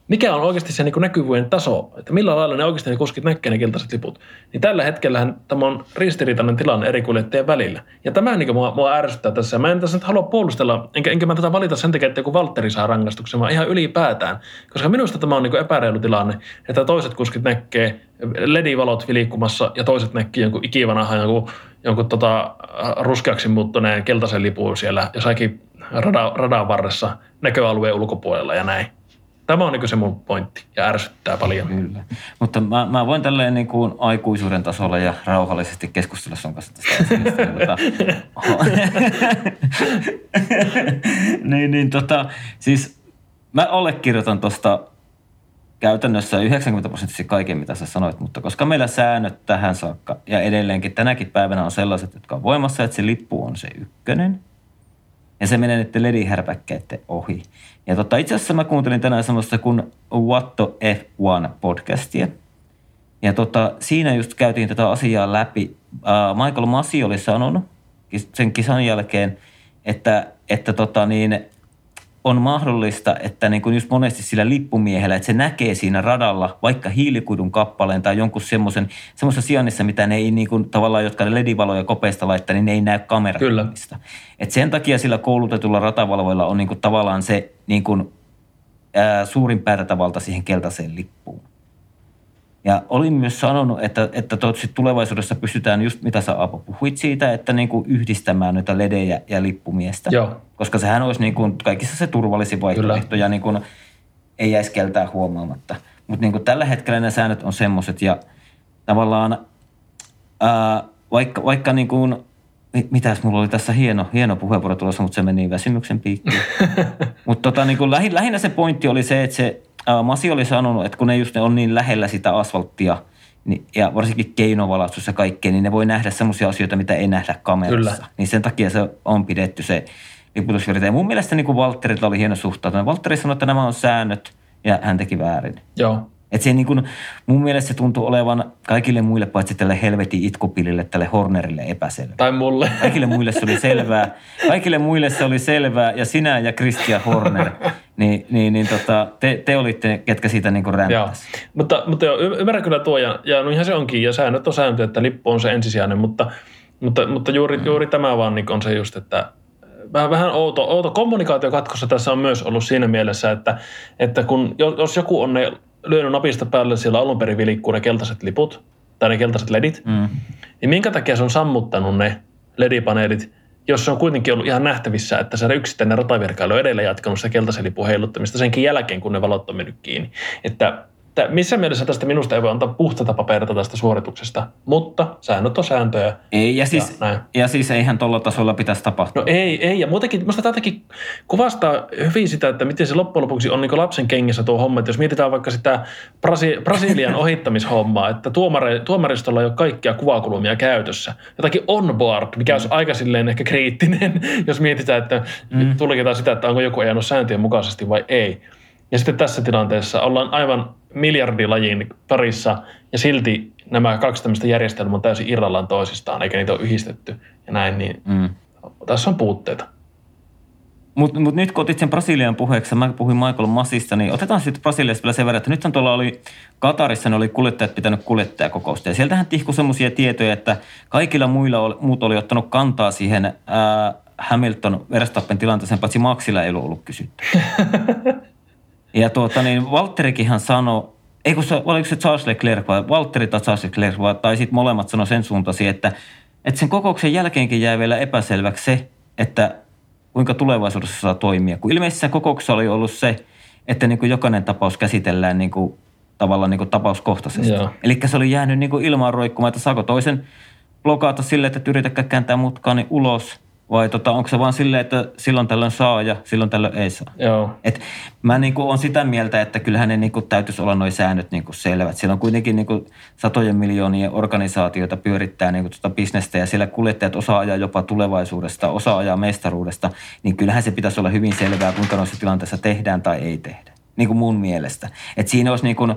mikä on oikeasti se niin näkyvyyden taso, että millä lailla ne oikeasti ne kuskit näkee ne keltaiset liput. Niin tällä hetkellä tämä on ristiriitainen tilanne eri kuljettajien välillä. Ja tämä niin mua, mua ärsyttää tässä. Mä en tässä nyt halua puolustella, enkä, enkä mä tätä valita sen takia, että joku Valtteri saa rangaistuksen, vaan ihan ylipäätään. Koska minusta tämä on niin epäreilu tilanne, että toiset kuskit näkee ledivalot liikkumassa ja toiset näkee jonkun ikivanahan jonkun, jonkun tota, ruskeaksi muuttuneen keltaisen lipun siellä jossakin radan, radan varressa näköalueen ulkopuolella ja näin. Tämä on niin se mun pointti ja ärsyttää paljon. Kyllä. Mutta mä, mä voin tälleen niin kuin aikuisuuden tasolla ja rauhallisesti keskustella sun kanssa tästä asiasta. niin, niin tota, siis mä allekirjoitan tuosta käytännössä 90 prosenttisesti kaiken, mitä sä sanoit, mutta koska meillä säännöt tähän saakka ja edelleenkin tänäkin päivänä on sellaiset, jotka on voimassa, että se lippu on se ykkönen – ja se menee nyt ledihärpäkkeiden ohi. Ja tota, itse asiassa mä kuuntelin tänään semmoista kuin What the F1 podcastia. Ja tota, siinä just käytiin tätä asiaa läpi. Uh, Michael Masi oli sanonut sen kisan jälkeen, että, että tota niin, on mahdollista, että niin kuin just monesti sillä lippumiehellä, että se näkee siinä radalla vaikka hiilikuidun kappaleen tai jonkun semmoisen semmoisessa sijainnissa, mitä ne ei niin kuin, tavallaan, jotka ne ledivaloja kopeista laittaa, niin ne ei näe kamerakuvista. Et sen takia sillä koulutetulla ratavalvoilla on niin kuin, tavallaan se niin kuin, ää, suurin päätävalta siihen keltaiseen lippuun. Ja olin myös sanonut, että, että tulevaisuudessa pystytään just mitä sä Apo puhuit siitä, että niin kuin yhdistämään noita ledejä ja lippumiestä. Joo. Koska sehän olisi niin kuin kaikissa se turvallisin vaihtoehto Kyllä. ja niin kuin ei jäisi keltää huomaamatta. Mutta niin kuin tällä hetkellä ne säännöt on semmoiset ja tavallaan ää, vaikka, vaikka niin kuin, mitäs mulla oli tässä hieno, hieno puheenvuoro tulossa, mutta se meni väsymyksen piikkiin. mutta tota, niin lähinnä se pointti oli se, että se Masi oli sanonut, että kun ne just ne on niin lähellä sitä asfalttia, niin, ja varsinkin keinovalastussa ja kaikkea, niin ne voi nähdä sellaisia asioita, mitä ei nähdä kamerassa. Kyllä. Niin sen takia se on pidetty se liputusvirta. Ja mun mielestä niin kuin Valtterilla oli hieno suhtautuminen. Valtteri sanoi, että nämä on säännöt ja hän teki väärin. Joo. Et se niin kuin, mun mielestä se tuntuu olevan kaikille muille, paitsi tälle helvetin itkupilille, tälle Hornerille epäselvä. Tai mulle. Kaikille muille se oli selvää. Kaikille muille se oli selvää. Ja sinä ja Christian Horner, niin, niin, niin tota, te, te, olitte, ketkä siitä niin kuin Mutta, mutta joo, ymmärrän kyllä tuo. Ja, ja no ihan se onkin. Ja säännöt on sääntö, että lippu on se ensisijainen. Mutta, mutta, mutta juuri, mm. juuri tämä vaan niin on se just, että vähän, vähän outo, outo kommunikaatiokatkossa tässä on myös ollut siinä mielessä, että, että kun, jos joku on ne lyönyt napista päälle siellä alun perin vilikkuu ne keltaiset liput, tai ne keltaiset ledit, mm. niin minkä takia se on sammuttanut ne ledipaneelit, jos se on kuitenkin ollut ihan nähtävissä, että se yksittäinen ratavirkailu on edelleen jatkanut sitä keltaisen lipun heiluttamista senkin jälkeen, kun ne valot on mennyt kiinni. Että missä mielessä tästä minusta ei voi antaa puhtata paperita tästä suorituksesta, mutta säännöt on sääntöjä. Ei, ja, siis, ja, ja siis eihän tuolla tasolla pitäisi tapahtua. No ei, ei, ja muutenkin, minusta tätäkin kuvastaa hyvin sitä, että miten se loppujen lopuksi on niin lapsen kengissä tuo homma, että jos mietitään vaikka sitä Brasi, Brasilian ohittamishommaa, että tuomari, tuomaristolla ei ole kaikkia kuvakulmia käytössä. Jotakin on-board, mikä mm. olisi aika silleen ehkä kriittinen, jos mietitään, että mm. tulkitaan sitä, että onko joku ajanut sääntöjen mukaisesti vai ei. Ja sitten tässä tilanteessa ollaan aivan miljardilajin parissa ja silti nämä kaksi tämmöistä järjestelmää on täysin irrallaan toisistaan, eikä niitä ole yhdistetty ja näin, niin mm. tässä on puutteita. Mutta mut nyt kun otit sen Brasilian puheeksi, mä puhuin Michael Masista, niin otetaan sitten Brasiliasta vielä sen verran, että nythän tuolla oli Katarissa, ne oli kuljettajat pitänyt kuljettajakokousta. Ja sieltähän tihku semmoisia tietoja, että kaikilla muilla oli, muut oli ottanut kantaa siihen ää, Hamilton Verstappen tilanteeseen, paitsi Maxilla ei ollut, ollut kysytty. Ja tuota, niin Valtterikinhan sanoi, ei kun se, oliko se Charles Leclerc vai Valtteri tai Charles Leclerc vai, tai sitten molemmat sanoi sen suuntaisia, että, että sen kokouksen jälkeenkin jää vielä epäselväksi se, että kuinka tulevaisuudessa saa toimia. Kun ilmeisesti se kokouksessa oli ollut se, että niin kuin jokainen tapaus käsitellään niin kuin, tavallaan niin kuin tapauskohtaisesti. Eli se oli jäänyt niin kuin ilmaan roikkumaan, että saako toisen blokata sille, että yritäkään kääntää mutkaani ulos – vai tota, onko se vaan silleen, että silloin tällöin saa ja silloin tällöin ei saa? Joo. Et mä niinku on sitä mieltä, että kyllähän ne niinku täytyisi olla nuo säännöt niinku selvät. Siellä on kuitenkin niinku satojen miljoonien organisaatioita pyörittää niinku tuota bisnestä ja siellä kuljettajat osaa ajaa jopa tulevaisuudesta, osaa ajaa mestaruudesta. Niin kyllähän se pitäisi olla hyvin selvää, kuinka noissa tilanteissa tehdään tai ei tehdä. niin kuin mun mielestä. Että siinä olisi niin kuin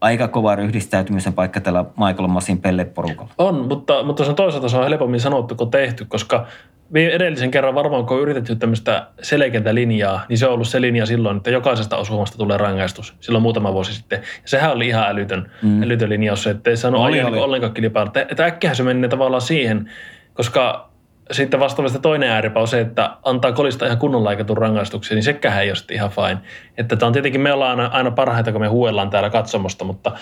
aika kova ryhdistäytymisen paikka tällä Michael Massin pelleporukalla. On, mutta, mutta se on toisaalta se on helpommin sanottu kuin tehty, koska edellisen kerran varmaan, kun on yritetty tämmöistä selkeää linjaa, niin se on ollut se linja silloin, että jokaisesta osumasta tulee rangaistus. Silloin muutama vuosi sitten. Ja sehän oli ihan älytön, mm. älytön linjaus, että ei saanut oli, oli. ollenkaan kilpailla. Että äkkiä se menee tavallaan siihen, koska sitten vastaavasti toinen ääripä on se, että antaa kolista ihan kunnolla aikatun rangaistuksia, niin sekään ei ole ihan fine. Että tämä on tietenkin, me ollaan aina, aina parhaita, kun me huuellaan täällä katsomosta, mutta,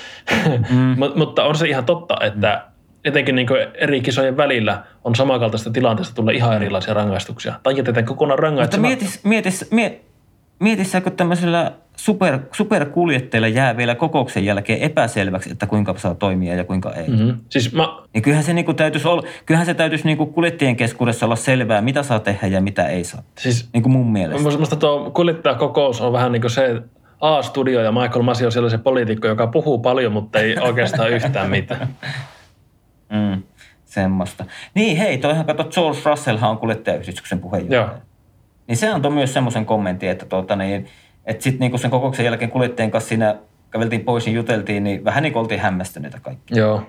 mm. mutta on se ihan totta, että etenkin niin eri kisojen välillä on samankaltaista tilanteesta tulla ihan erilaisia rangaistuksia. Tai jätetään kokonaan rangaistuksia. Mutta mietis, mietis, mietis, mietissäkö tämmöisellä super, superkuljettajilla jää vielä kokouksen jälkeen epäselväksi, että kuinka saa toimia ja kuinka ei. Mm-hmm. Siis mä... niin kyllähän se, niinku täytyisi olla, kyllähän se täytyisi niinku kuljettajien keskuudessa olla selvää, mitä saa tehdä ja mitä ei saa. Siis, niin kuin mun mielestä. Minusta tuo kuljettajakokous on vähän niin kuin se, A-studio ja Michael Masi on sellainen poliitikko, joka puhuu paljon, mutta ei oikeastaan yhtään mitään. Mm, semmoista. Niin hei, toihan kato, George Russellhan on kuljettajayhdistyksen puheenjohtaja. Joo. Niin se antoi myös semmoisen kommentin, että tuota, niin, että sitten niinku sen kokouksen jälkeen kuljettajien kanssa siinä käveltiin pois ja juteltiin, niin vähän niin kuin oltiin hämmästyneitä kaikki. Joo.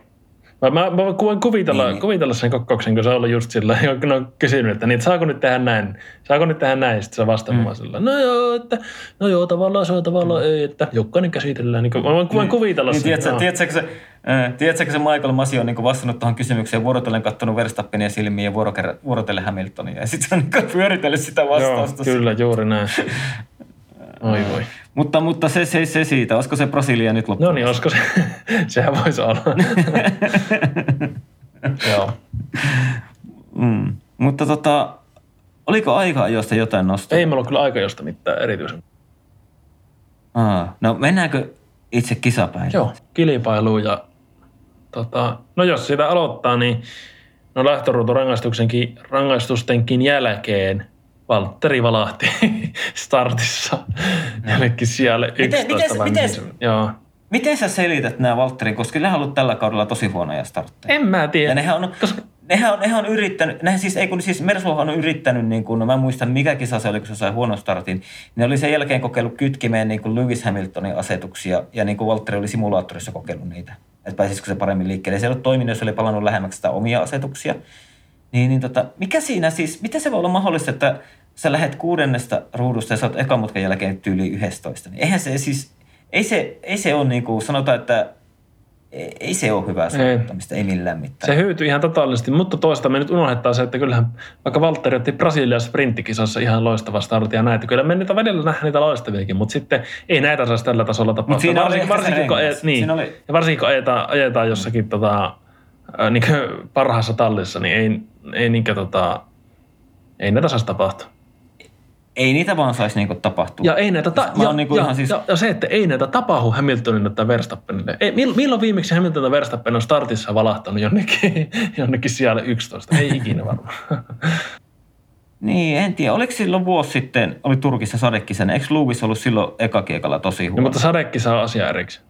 Mä, mä, mä voin kuvitella, niin. kuvitella sen kokouksen, kun se on ollut just sillä, kun on kysynyt, että, niin, että saako nyt tehdä näin, saako nyt tehdä näin, sitten se vastaa mm. sillä, no joo, että, no joo, tavallaan se on, tavallaan mm. ei, että jokainen käsitellään. Niin, mä voin, voin niin. kuvitella niin, sen. Tiedätkö, tiedätkö, se, äh, tiedätkö se Michael Masi on niin vastannut tuohon kysymykseen, vuorotellen katsonut Verstappenia silmiin ja vuorotellen Hamiltonia, ja sitten se on niin pyöritellyt sitä vastausta. Joo, kyllä, juuri näin. Oi voi. Mutta, mutta se, se, se siitä. Olisiko se Brasilia nyt loppuun? No niin, olisiko se? Sehän voisi olla. Joo. Mm. Mutta tota, oliko aika josta jotain nostaa? Ei meillä ole kyllä aika josta mitään erityisen. Aa, no mennäänkö itse kisapäin? Joo, kilpailuun ja tota, no jos sitä aloittaa, niin no lähtöruutu rangaistustenkin jälkeen – Valtteri valahti startissa jällekin siellä 11. Miten, miten, miten, joo. miten sä selität nämä Valtterin, koska nehän on ollut tällä kaudella tosi huonoja startteja. En mä tiedä. Ja nehän on, koska... nehän on, nehän on yrittänyt, nehän siis, ei kun siis Mersuhan on yrittänyt, niin kun, no mä muistan mikä kisa se oli, kun se sai huonon startin, ne oli sen jälkeen kokeillut kytkimeen niin kuin Lewis Hamiltonin asetuksia ja niin kuin Valtteri oli simulaattorissa kokeillut niitä, että pääsisikö se paremmin liikkeelle. Se ei ollut toiminut, jos oli palannut lähemmäksi sitä omia asetuksia. Niin, niin tota, mikä siinä siis, miten se voi olla mahdollista, että sä lähdet kuudennesta ruudusta ja sä oot ekan mutkan jälkeen tyyli 11, niin eihän se siis, ei se, ei se ole niin kuin sanotaan, että ei se ole hyvää saavuttamista, ei. ei millään mitään. Se hyytyi ihan totaalisesti, mutta toista me nyt unohdetaan se, että kyllähän vaikka Valtteri otti Brasilian sprinttikisassa ihan loistava startti ja näitä. Kyllä me niitä välillä nähdään niitä loistaviakin, mutta sitten ei näitä saisi tällä tasolla tapahtua. Siinä varsinkin, varsinkin, kun, ajet, niin, siinä oli... ja varsinkin kun ajetaan, ajetaan jossakin tota, niin parhaassa tallissa, niin ei, ei, niin, tota, ei näitä saisi tapahtua ei niitä vaan saisi niinku tapahtua. Ja, ei näitä ta- ja, niinku ja, ihan siis... ja, ja, se, että ei näitä tapahdu Hamiltonille tai Verstappenille. Ei, milloin viimeksi Hamilton tai Verstappen on startissa valahtanut jonnekin, jonnekin siellä 11? Ei ikinä varmaan. Niin, en tiedä. Oliko silloin vuosi sitten, oli Turkissa sadekisana, eikö Lewis ollut silloin ekakiekalla tosi huono? No, mutta sadekisa on asia erikseen.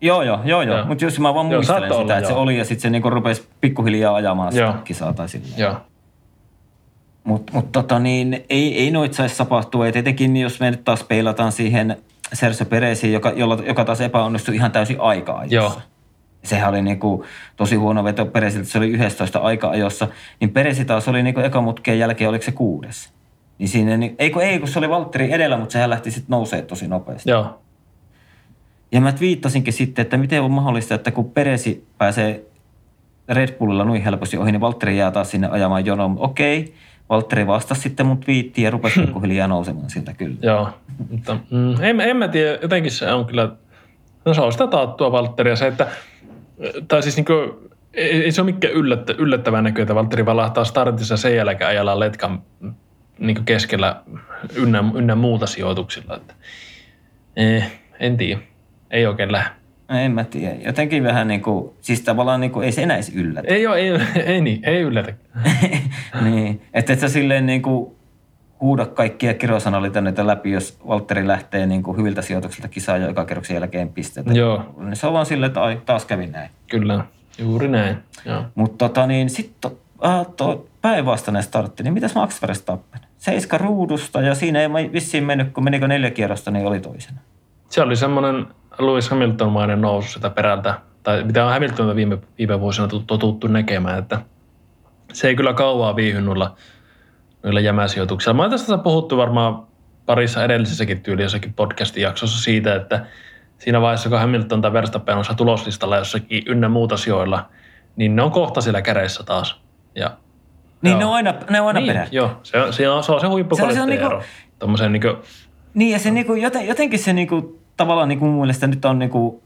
Joo, joo, joo, joo. Mutta jos mä vaan muistelen sitä, olla, että joo. se oli ja sitten se niinku rupesi pikkuhiljaa ajamaan sitä kisaa tai silleen. Joo. Mutta mut tota niin, ei, ei noit saisi tapahtua. Et etenkin jos me nyt taas peilataan siihen Sergio Peresiin, joka, jolla, joka taas epäonnistui ihan täysin. Joo. Sehän oli niinku tosi huono veto Peresiltä, se oli 11 aika-ajossa. Niin Peresi taas oli niinku ekamutkeen jälkeen, oliko se kuudes? Niin siinä, niin, ei kun ei, kun se oli Valtteri edellä, mutta sehän lähti sitten nousee tosi nopeasti. Joo. Ja mä viittasinkin sitten, että miten on mahdollista, että kun Peresi pääsee Red Bullilla noin helposti ohi, niin Valtteri jää taas sinne ajamaan jonoon. Okei, Valtteri vastasi sitten mut viittiin ja rupesi pikkuhiljaa nousemaan siltä kyllä. Joo, mutta mm, en, en mä tiedä, jotenkin se on kyllä, no se on sitä taattua Valtteria se, että, tai siis niinku, ei, ei se ole mikään yllättä, yllättävän näkyy, että Valtteri valahtaa startissa sen jälkeen ajallaan letkan niin keskellä ynnä, ynnä muuta sijoituksilla. Että, eh, en tiedä, ei oikein lähde. En mä tiedä. Jotenkin vähän niin kuin, siis tavallaan niin kuin, ei se enää edes yllätä. Ei ole, ei, ei, niin, ei yllätä. niin, että et sä silleen niin kuin huuda kaikkia kirosanoita läpi, jos Valtteri lähtee niin kuin hyviltä sijoituksilta kisaa jo eka kerroksen jälkeen pisteitä. Joo. Niin se on vaan silleen, että ai, taas kävi näin. Kyllä, juuri näin. Mutta tota, niin, sitten äh, tuo päinvastainen startti, niin mitäs Max Verstappen? Seiska ruudusta ja siinä ei vissiin mennyt, kun menikö neljä kierrosta, niin oli toisena. Se oli semmoinen Lewis Hamilton-mainen nousu sitä perältä, tai mitä on Hamiltonilta viime, viime vuosina totuttu näkemään, että se ei kyllä kauaa viihy noilla, noilla jämäsijoituksilla. Mä oon tästä puhuttu varmaan parissa edellisessäkin tyyli jossakin podcastin jaksossa siitä, että siinä vaiheessa, kun Hamilton tai Verstappen on tuloslistalla jossakin ynnä muuta sijoilla, niin ne on kohta siellä kädessä taas. Ja, niin joo. ne on aina, ne on aina niin, peräti. Joo, se on se, on, se, on se huippukvaliteetti Niinku, niinku, niin ja se niinku, joten, jotenkin se niinku, tavallaan niinku mun mielestä nyt on niinku,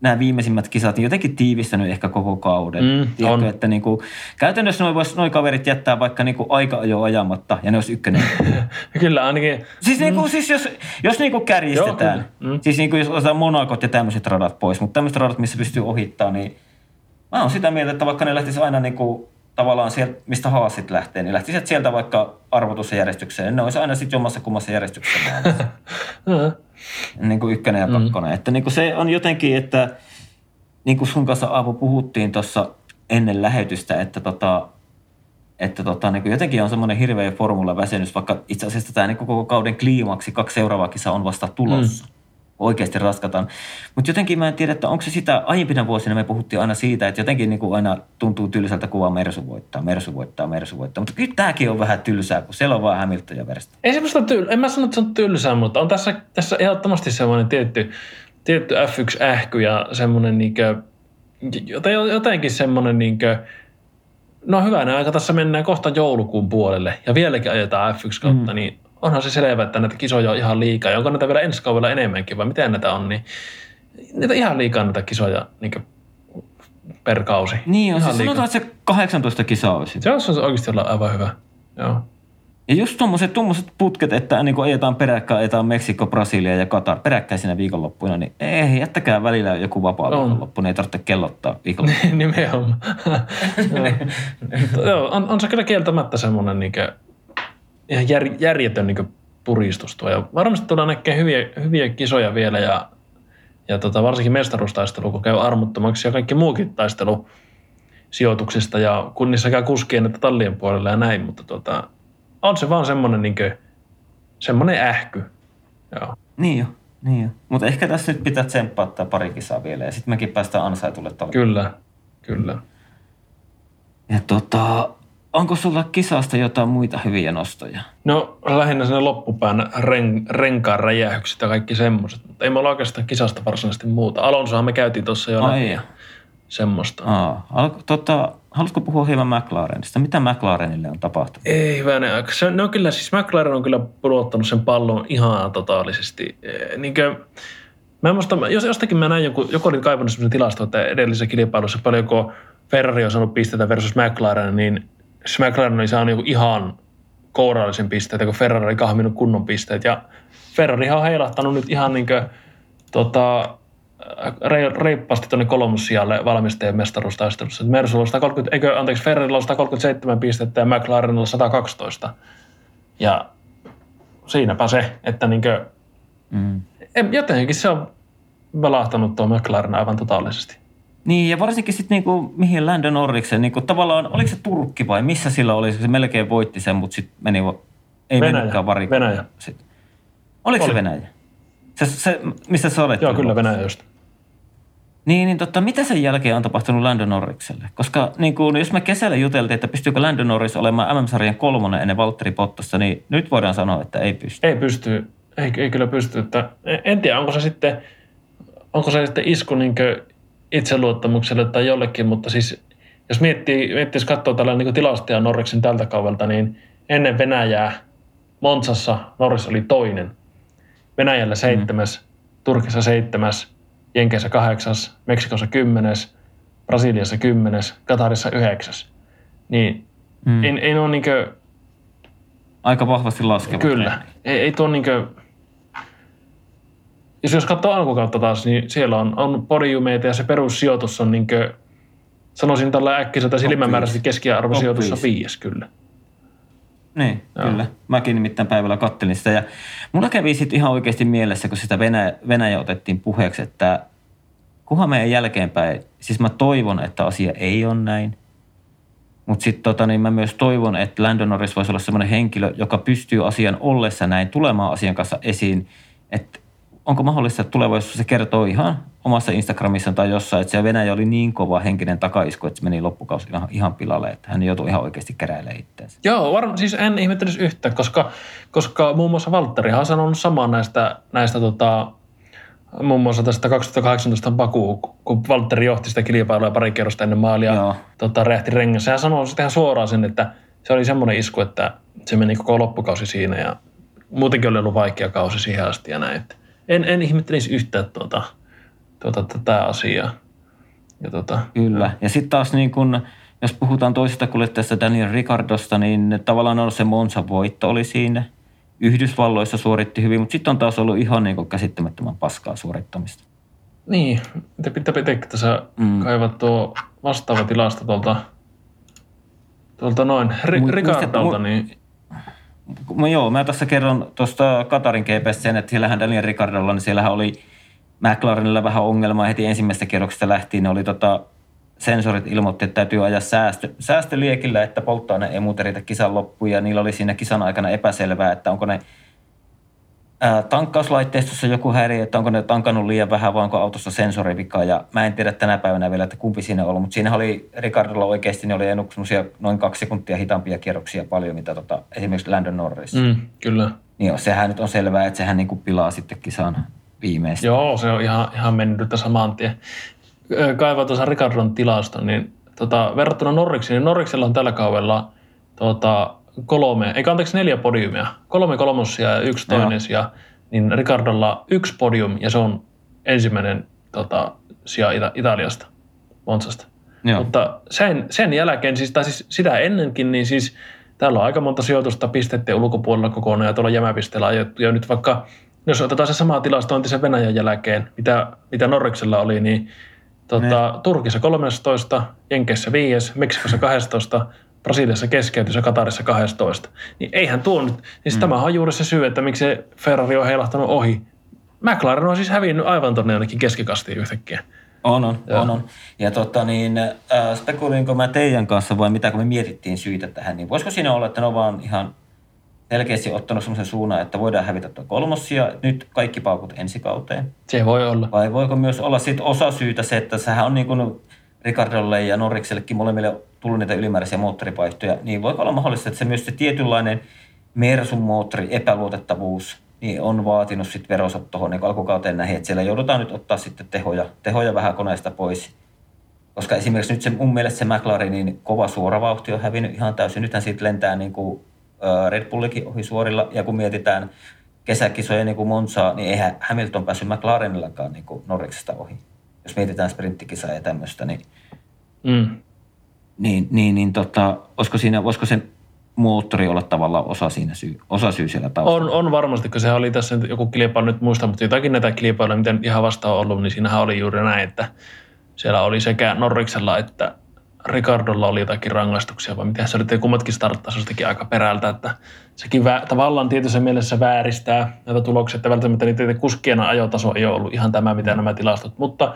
nämä viimeisimmät kisat niin jotenkin tiivistänyt ehkä koko kauden. Mm, Tiedätkö, on. Että niin kuin, käytännössä noin vois noi kaverit jättää vaikka niin kuin aika ajo ajamatta ja ne olisi ykkönen. kyllä ainakin. Siis, mm. niin kuin, siis jos, jos niin kuin kärjistetään, Joo, mm. siis niin kuin jos otetaan monakot ja tämmöiset radat pois, mutta tämmöiset radat, missä pystyy ohittamaan, niin mä oon sitä mieltä, että vaikka ne lähtisi aina niin kuin, tavallaan sieltä, mistä haasit lähtee, niin lähtisi sieltä vaikka arvotusjärjestykseen, niin ne olisi aina sitten jommassa kummassa järjestyksessä. niin kuin ykkönen ja mm. kakkonen. Mm. Että niin kuin se on jotenkin, että niin kuin sun kanssa Aavo puhuttiin tuossa ennen lähetystä, että tota, että tota, niin kuin jotenkin on semmoinen hirveä formula-väsennys, vaikka itse asiassa tämä niin koko kauden kliimaksi kaksi seuraavaa kisaa on vasta tulossa. Mm oikeasti raskataan. Mutta jotenkin mä en tiedä, että onko se sitä, aiempina vuosina me puhuttiin aina siitä, että jotenkin niin kuin aina tuntuu tylsältä kuvaa Mersu voittaa, Mersu voittaa, Mersu voittaa. Mutta kyllä tämäkin on vähän tylsää, kun siellä on vaan Hamilton ja Versta. Ei semmoista tylsää, en mä sano, että se on tylsää, mutta on tässä, tässä ehdottomasti semmoinen tietty, tietty F1-ähky ja semmoinen niinkö, jotenkin semmoinen niinkö, no hyvänä aika tässä mennään kohta joulukuun puolelle ja vieläkin ajetaan F1 kautta, mm. niin onhan se selvä, että näitä kisoja on ihan liikaa. Ja onko näitä vielä ensi kaudella enemmänkin vai miten näitä on, niin niitä ihan liikaa näitä kisoja niin per kausi. Niin on, siis sanotaan, että se 18 kisaa olisi. Se olisi oikeasti olla aivan hyvä, joo. Ja just tuommoiset, tuommoiset putket, että niin kun ajetaan peräkkäin, ajetaan Meksiko, Brasilia ja Katar peräkkäisinä viikonloppuina, niin ei, jättäkää välillä joku vapaa viikonloppu, niin ei tarvitse kellottaa viikonloppuina. Nimenomaan. joo, on, on, se kyllä kieltämättä semmoinen niin ihan jär, järjetön niin puristus tuo. Ja varmasti tullaan näkemään hyviä, hyviä kisoja vielä ja, ja tota, varsinkin mestaruustaistelu, kun käy armottomaksi ja kaikki muukin taistelu sijoituksista ja kunnissa käy kuskien että tallien puolella ja näin, mutta tota, on se vaan semmoinen, niin kuin, semmoinen ähky. Joo. Niin jo, niin jo. Mutta ehkä tässä nyt pitää tsemppaa pari kisaa vielä ja sitten mekin päästään ansaitulle tavalla. Kyllä, kyllä. Ja tota, Onko sulla kisasta jotain muita hyviä nostoja? No lähinnä sinne loppupään ren, renkaan räjähykset ja kaikki semmoiset. Mutta ei me olla oikeastaan kisasta varsinaisesti muuta. Alonsohan me käytiin tuossa jo Ai semmoista. Aa, alko, tota, haluatko puhua hieman McLarenista? Mitä McLarenille on tapahtunut? Ei hyvänen aika. Se, ne on kyllä, siis McLaren on kyllä pudottanut sen pallon ihan totaalisesti. E, niin kuin, mä en muista, jos jostakin mä näin joku, joku oli kaivannut sellaisen tilasto, että edellisessä kilpailussa paljonko Ferrari on saanut pisteitä versus McLaren, niin McLaren oli saanut niinku ihan kourallisen pisteitä, kun Ferrari oli kahminut kunnon pisteet. Ja Ferrari on heilahtanut nyt ihan niin kuin, tota, reippaasti tuonne kolmossijalle valmistajien mestaruustaistelussa. Mersulla 130, eikö, anteeksi, Ferrarilla on 137 pistettä ja McLarenilla 112. Ja siinäpä se, että niin kuin, mm. jotenkin se on valahtanut tuo McLaren aivan totaalisesti. Niin, ja varsinkin sitten niinku, mihin Landon Norriksen, niinku, tavallaan, oliko se Turkki vai missä sillä oli, se melkein voitti sen, mutta sitten meni, ei Venäjä. mennytkään varikoon. Venäjä. Sit. Oliko oli. se Venäjä? Se, se, missä sä olet? Joo, kyllä Venäjä just. Niin, niin totta, mitä sen jälkeen on tapahtunut Landon Norrikselle? Koska niin kuin, jos me kesällä juteltiin, että pystyykö Landon Norris olemaan MM-sarjan kolmonen ennen Valtteri Pottasta, niin nyt voidaan sanoa, että ei pysty. Ei pysty, ei, ei kyllä pysty. Että, en tiedä, onko se sitten, onko se sitten isku niin itseluottamukselle tai jollekin, mutta siis jos miettii, miettii jos katsoo tällä niin tilastoja Norriksen tältä kaudelta, niin ennen Venäjää Monsassa Norris oli toinen. Venäjällä seitsemäs, mm. Turkissa seitsemäs, Jenkeissä kahdeksas, Meksikossa kymmenes, Brasiliassa kymmenes, Katarissa yhdeksäs. Niin mm. ei, ei ole niin kuin, Aika vahvasti laskeva. Kyllä. Ei, ei tuo niin kuin, jos, jos katsoo alkukautta taas, niin siellä on, on podiumeita ja se perussijoitus on niin kuin, sanoisin tällä äkkiseltä silmämääräisesti keskiarvosijoitus on viies kyllä. Niin, Joo. kyllä. Mäkin nimittäin päivällä kattelin sitä. Ja mulla kävi sitten ihan oikeasti mielessä, kun sitä Venäjä, Venäjä otettiin puheeksi, että kunhan meidän jälkeenpäin, siis mä toivon, että asia ei ole näin. Mutta sitten tota, niin mä myös toivon, että Landon Norris voisi olla sellainen henkilö, joka pystyy asian ollessa näin tulemaan asian kanssa esiin. Että onko mahdollista, että tulevaisuudessa se kertoo ihan omassa Instagramissa tai jossain, että se Venäjä oli niin kova henkinen takaisku, että se meni loppukausi ihan, ihan pilalle, että hän joutui ihan oikeasti keräilemään itseänsä. Joo, varmaan siis en ihmettelisi yhtä, koska, koska muun muassa Valtteri on sanonut samaa näistä, näistä tota, muun muassa tästä 2018 Baku, kun Valtteri johti sitä kilpailua pari kerrosta ennen maalia, Joo. tota, räjähti rengässä. Hän sanoi sitten ihan suoraan sen, että se oli semmoinen isku, että se meni koko loppukausi siinä ja muutenkin oli ollut vaikea kausi siihen asti ja näin. Että en, en ihmettelisi yhtään tuota, tuota, tätä asiaa. Ja tuota, Kyllä. Ja sitten taas niin kun, jos puhutaan toisesta kuljettajasta Daniel Ricardosta, niin tavallaan on se Monza voitto oli siinä. Yhdysvalloissa suoritti hyvin, mutta sitten on taas ollut ihan niin käsittämättömän paskaa suorittamista. Niin, mitä pitää pitää tässä Mm. mm. kaivaa tuo vastaava tilasto tuolta, tuolta noin Ri, Ricardolta, mu- niin Mä, joo, mä tässä kerron tuosta Katarin GPS sen, että siellähän Daniel Ricardolla, niin siellähän oli McLarenilla vähän ongelmaa heti ensimmäisestä kierroksesta lähtien. Ne oli tota, sensorit ilmoitti, että täytyy ajaa säästö, säästöliekillä, että polttoaine ei muuten riitä kisan loppuun. Ja niillä oli siinä kisan aikana epäselvää, että onko ne ää, tankkauslaitteistossa joku häiriö, että onko ne tankannut liian vähän vai onko autossa sensorivika. Ja mä en tiedä tänä päivänä vielä, että kumpi siinä on ollut, mutta siinä oli Ricardolla oikeasti, ne oli noin kaksi sekuntia hitaampia kierroksia paljon, mitä tota, esimerkiksi Landon Norris. Mm. kyllä. Niin joo, sehän nyt on selvää, että sehän niinku pilaa sitten kisan viimeistä. Joo, se on ihan, ihan mennyt tässä saman tien. Kaivaa tuossa Ricardon tilasta, niin tota, verrattuna Norriksiin, niin Norriksella on tällä kaudella tota, kolme, ei anteeksi neljä podiumia. Kolme kolmosia ja yksi toinen sija. Niin Ricardolla yksi podium ja se on ensimmäinen tota, sija Ita- Italiasta, Monsasta. Joo. Mutta sen, sen jälkeen, siis, tai siis sitä ennenkin, niin siis täällä on aika monta sijoitusta pisteiden ulkopuolella kokonaan ja tuolla jämäpisteellä ajettu. Ja nyt vaikka, jos otetaan se sama tilastointi sen Venäjän jälkeen, mitä, mitä Norriksella oli, niin tota, Turkissa 13, Jenkeissä 5, Meksikossa 12, Brasiliassa keskeytys ja Katarissa 12. Niin eihän tuo nyt, siis mm. tämähän on juuri se syy, että miksi se Ferrari on heilahtanut ohi. McLaren on siis hävinnyt aivan tuonne jonnekin keskikastiin yhtäkkiä. On, on, Joo. on, on. Ja tota niin, äh, spekuloinko mä teidän kanssa vai mitä, kun me mietittiin syitä tähän, niin voisiko siinä olla, että ne on vaan ihan selkeästi ottanut semmoisen suunnan, että voidaan hävitä tuo kolmossia, että nyt kaikki paukut ensi kauteen? Se voi olla. Vai voiko myös olla sit osa syytä se, että sehän on niin kuin Ricardolle ja Norriksellekin molemmille tullut niitä ylimääräisiä moottoripaihtoja, niin voiko olla mahdollista, että se myös se tietynlainen Mersun moottori epäluotettavuus niin on vaatinut sitten verosat tuohon niin alkukauteen näihin, että siellä joudutaan nyt ottaa sitten tehoja, tehoja vähän koneesta pois. Koska esimerkiksi nyt se, mun mielestä se McLarenin kova suoravauhti on hävinnyt ihan täysin. Nythän siitä lentää niin kuin Red Bullikin ohi suorilla. Ja kun mietitään kesäkisoja niin kuin Monzaa, niin eihän Hamilton päässyt McLarenillakaan niin kuin ohi. Jos mietitään sprinttikisaa ja tämmöistä, niin, Mm. Niin, niin, niin tota, olisiko, siinä, voisiko se moottori olla tavallaan osa, siinä syy, osa syy siellä taustalla? On, on varmasti, kun sehän oli tässä nyt joku kilpailu, nyt muista, mutta jotakin näitä kilpailuja, miten ihan vasta on ollut, niin siinähän oli juuri näin, että siellä oli sekä Norriksella että Ricardolla oli jotakin rangaistuksia, vai mitä se oli, että kummatkin starttasi jostakin aika perältä, että sekin vä- tavallaan tietyssä mielessä vääristää näitä tuloksia, että välttämättä niiden kuskien ajotaso ei ole ollut ihan tämä, mitä nämä tilastot, mutta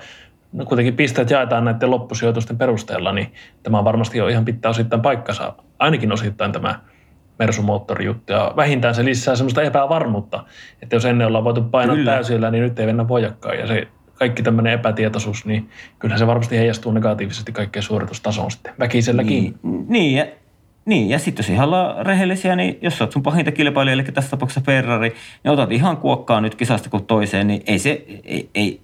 no kuitenkin pisteet jaetaan näiden loppusijoitusten perusteella, niin tämä on varmasti jo ihan pitää osittain paikkansa, ainakin osittain tämä Mersu-moottorijuttu. Ja vähintään se lisää semmoista epävarmuutta, että jos ennen ollaan voitu painaa Kyllä. Kyllä. täysillä, niin nyt ei mennä voijakkaan. Ja se kaikki tämmöinen epätietoisuus, niin kyllähän se varmasti heijastuu negatiivisesti kaikkeen suoritustasoon sitten väkiselläkin. Niin, niin, ja, niin, ja sitten jos ihan ollaan rehellisiä, niin jos olet sun pahinta kilpailija, eli tässä tapauksessa Ferrari, niin otat ihan kuokkaa nyt kisasta kuin toiseen, niin ei se, ei, ei,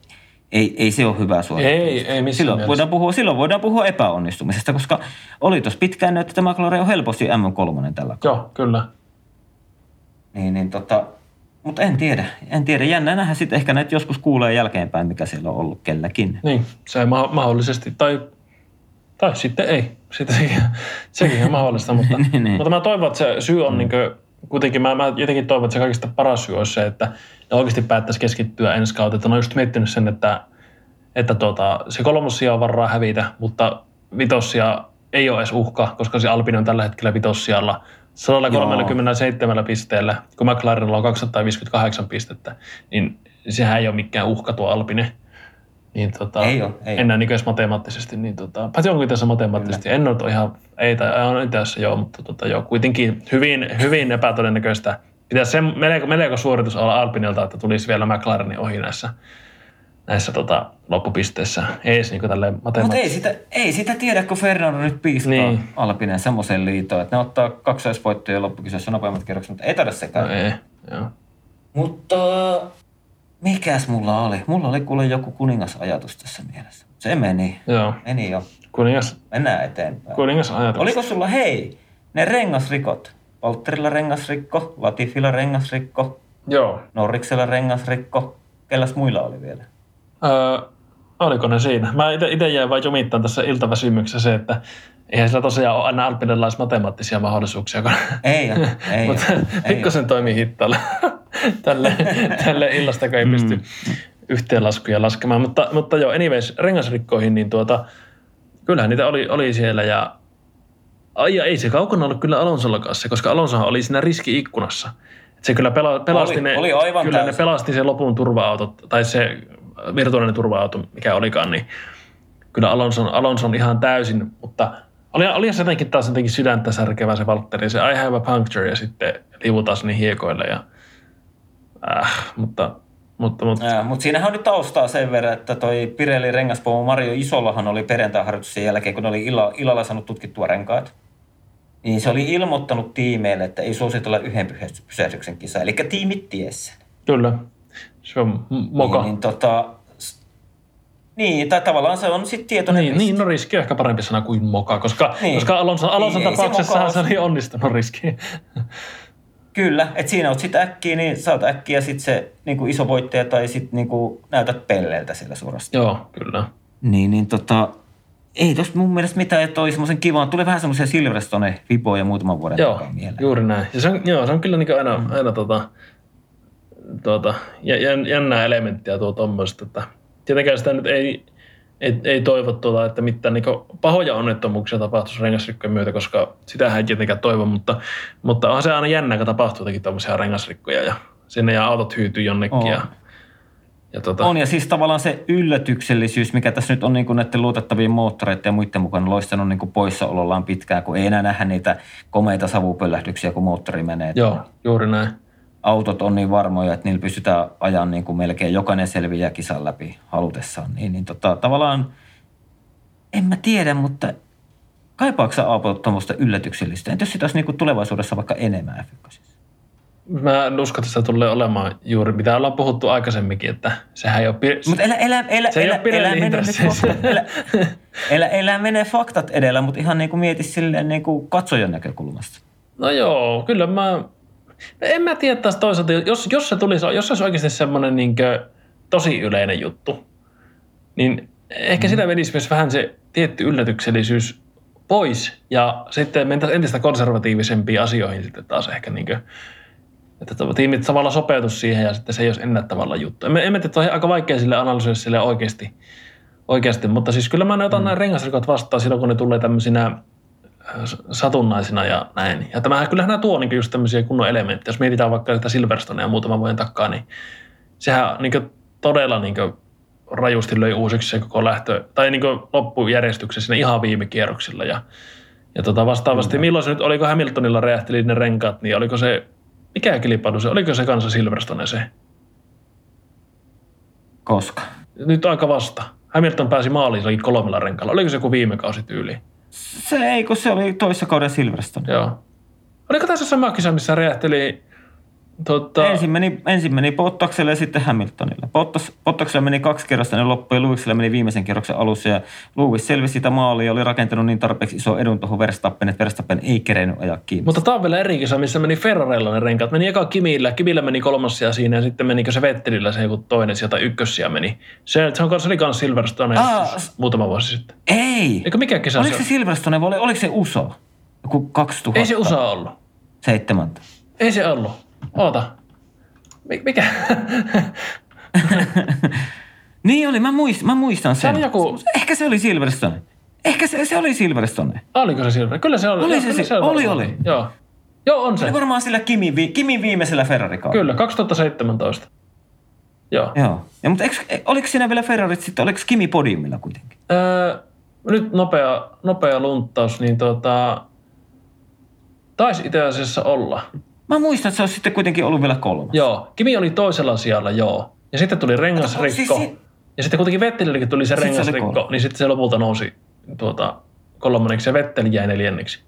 ei, ei se ole hyvä suoritus. Ei, ei missään silloin mielessä. voidaan, puhua, silloin voidaan puhua epäonnistumisesta, koska oli tuossa pitkään että McLaren on helposti M3 tällä Joo, kyllä. Niin, niin tota, mutta en tiedä, en tiedä. Jännä nähdä sitten ehkä näitä joskus kuulee jälkeenpäin, mikä siellä on ollut kelläkin. Niin, se ma- mahdollisesti, tai, tai sitten ei. Sitten sekin, sekin on mahdollista, mutta, Niin, niin. mutta mä toivon, että se syy on niin kuin, kuitenkin, mä, mä jotenkin toivon, että se kaikista paras syy olisi se, että ne oikeasti päättäisi keskittyä ensi kautta. Että on just miettinyt sen, että, että tuota, se kolmossia on varaa hävitä, mutta vitossia ei ole edes uhka, koska se Alpine on tällä hetkellä vitossialla 137 pisteellä, kun McLarenilla on 258 pistettä, niin sehän ei ole mikään uhka tuo Alpine. Niin tota, Ei oo, ei enää niin matemaattisesti, niin tota, paitsi onko tässä matemaattisesti, en ole ihan, ei, tai on tässä joo, mutta tota, joo, kuitenkin hyvin, hyvin epätodennäköistä, Pitäisi sen melko, melko suoritus olla Alpinilta, että tulisi vielä McLarenin ohi näissä, näissä tota, loppupisteissä. Ei niin Mutta matemaattisesti. ei sitä, ei sitä tiedä, kun Fernando nyt piiskaa Niin. Alpinen semmoisen liitoon, että ne ottaa kaksoisvoittoja loppukisassa nopeammat kierrokset, mutta ei taida sekään. No ei, joo. Mutta mikäs mulla oli? Mulla oli kuule joku kuningasajatus tässä mielessä. Se meni. Joo. Meni jo. Kuningas, Mennään eteenpäin. kuningas ajatus. Oliko sulla, hei, ne rengasrikot? Valtterilla rengasrikko, Latifilla rengasrikko, Joo. Norriksella rengasrikko. Kelläs muilla oli vielä? Öö, oliko ne siinä? Mä itse jäin vain jumittaan tässä iltaväsymyksessä se, että eihän sillä tosiaan ole aina alpinelais matemaattisia mahdollisuuksia, kun Ei, oo, ei. mutta pikkasen toimii hittaalla tälle, tälle illasta, kun ei Mm. pysty yhteenlaskuja laskemaan. Mutta, mutta joo, anyways, rengasrikkoihin, niin tuota, kyllähän niitä oli, oli siellä ja Ai ja ei se kaukana ollut kyllä Alonsolla kanssa, koska Alonsohan oli siinä riski-ikkunassa. Et se kyllä pela, pelasti Oli- ne, oli aivan kyllä ne pelasti se lopun turva-auto, tai se virtuaalinen turva-auto, mikä olikaan, niin kyllä Alonson, Alonson ihan täysin, mutta oli, oli se jotenkin taas jotenkin sydäntä särkevä se Valtteri, se I have a puncture ja sitten liuutaan sinne hiekoille ja äh, mutta, mutta, mutta Ja, mutta siinähän on nyt taustaa sen verran, että toi Pirelli rengaspomo Mario Isollahan oli perjantai-harjoituksen jälkeen, kun ne oli illa, illalla saanut tutkittua renkaat. Niin se oli ilmoittanut tiimeille, että ei suositella yhden pysähdyksen kisa. Eli tiimit ties sen. kyllä, se on moka. Niin, niin, tota, niin, tai tavallaan se on sitten tietoinen Niin, riski. niin, no riski on ehkä parempi sana kuin moka, koska, niin. Koska Alonson, Alonson Niin, se tapauksessa se, ole. oli onnistunut riski. Kyllä, että siinä oot sitten äkkiä, niin sä oot äkkiä sitten se niin kuin iso voittaja tai sitten niin kuin näytät pelleiltä siellä suorastaan. Joo, kyllä. Niin, niin tota, ei tosta mun mielestä mitään, että toi semmoisen kivan, tuli vähän semmoisia Silverstone vipoja muutaman vuoden Joo, takaa mieleen. juuri näin. Ja se on, joo, se on kyllä niin aina, mm. aina tota, tota, jän- jännää elementtiä tuo tuommoista, että tietenkään sitä nyt ei, ei, ei toivo tuota, että mitään niin pahoja onnettomuuksia tapahtuisi rengasrikkojen myötä, koska sitähän ei tietenkään toivo, mutta, mutta on se aina jännä, kun tapahtuu jotenkin tuommoisia rengasrikkoja ja sinne ja autot hyytyy jonnekin. On. Ja, ja tota, On ja siis tavallaan se yllätyksellisyys, mikä tässä nyt on niin kuin näiden luotettavien moottoreiden ja muiden mukana loistanut niin kuin poissaolollaan pitkään, kun ei enää nähdä niitä komeita savupöllähdyksiä, kun moottori menee. joo, juuri näin. Autot on niin varmoja, että niillä pystytään ajan niin kuin melkein jokainen selviää kisan läpi halutessaan. Niin, niin tota, tavallaan, en mä tiedä, mutta kaipaako sä Aapo tuommoista yllätyksellistä? Entä jos sitä olisi niin kuin tulevaisuudessa vaikka enemmän f Mä en usko, että se tulee olemaan juuri, mitä ollaan puhuttu aikaisemminkin, että sehän ei ole... Pir- Mutta elä, elä, elä, Se ei elä, ole Pirellin elä, mene elä, elä, elä mene faktat edellä, mutta ihan niin kuin mieti silleen niin kuin katsojan näkökulmasta. No joo, kyllä mä... En mä tiedä taas toisaalta, jos, jos se tulisi, jos se olisi oikeasti semmoinen niin tosi yleinen juttu, niin ehkä sitä menisi myös vähän se tietty yllätyksellisyys pois ja sitten mentäisiin entistä konservatiivisempiin asioihin sitten taas ehkä niin kuin, että tiimit tavallaan sopeutus siihen ja sitten se ei olisi enää tavallaan juttu. En, en mä tiedä, on aika vaikea sille analysoida sille oikeasti, oikeasti, mutta siis kyllä mä ne otan mm. nämä rengasrikot vastaan silloin, kun ne tulee tämmöisinä satunnaisina ja näin. Ja tämähän kyllähän nämä tuo niin just tämmöisiä kunnon elementtejä. Jos mietitään vaikka sitä Silverstonea muutaman vuoden takaa, niin sehän niin todella niin rajusti löi uusiksi se koko lähtö, tai niin loppujärjestyksessä siinä ihan viime kierroksilla. Ja, ja tota vastaavasti, mm. milloin se nyt, oliko Hamiltonilla räjähteli ne renkaat, niin oliko se, mikä kilpailu se, oliko se kanssa Silverstone se? Koska? Nyt aika vasta. Hamilton pääsi maaliin kolmella renkaalla. Oliko se joku viime kausi tyyli? Se ei, kun se oli toissa kauden Silverstone. Joo. Oliko tässä sama kisa, missä räjähteli tota, Ensin meni, ensin meni Bottakselle ja sitten Hamiltonille. Bottas, Bottakselle meni kaksi kerrosta ennen loppua ja Lewisille meni viimeisen kierroksen alussa. Ja Lewis selvisi sitä maalia ja oli rakentanut niin tarpeeksi iso edun tuohon Verstappen, että Verstappen ei kerennyt ajaa kiinni. Mutta tämä on vielä eri kisa, missä meni Ferrarella ne renkaat. Meni eka Kimillä, Kimillä meni kolmassia siinä ja sitten menikö se Vettelillä se joku toinen sieltä ykkössiä meni. Se, se, on, se oli kans Silverstone Aa, siis muutama vuosi sitten. ei! Eikö mikä kisa Oliko se se on? Silverstone vai oli, oliko se USO? Joku 2000? Ei se USA ollut. Seitsemän. Ei se ollut. Oota. Mi- Mikä? Niin oli, mä, muist, mä muistan sen. on joku- Ehkä se oli Silverstone. Ehkä se, se oli Silverstone. Oliko se Silver? Kyllä se oli. Oli se si- on oli, oli. Joo. Joo, on Se se. oli varmaan sillä Kimin, vi, Kimin viimeisellä ferrari Kyllä, 2017. Joo. Joo. Ja, mutta eikö, oliko siinä vielä Ferrarit sitten, oliko Kimi podiumilla kuitenkin? Öö, nyt nopea, nopea lunttaus, niin tota, taisi itse asiassa olla. Mä muistan, että se olisi sitten kuitenkin ollut vielä kolmas. Joo, Kimi oli toisella sijalla, joo. Ja sitten tuli rengasrikko. Siis si- ja sitten kuitenkin Vettelillekin tuli se Sitten rengasrikko, niin sitten se lopulta nousi tuota, kolmanneksi ja Vetteli jäi neljänneksi.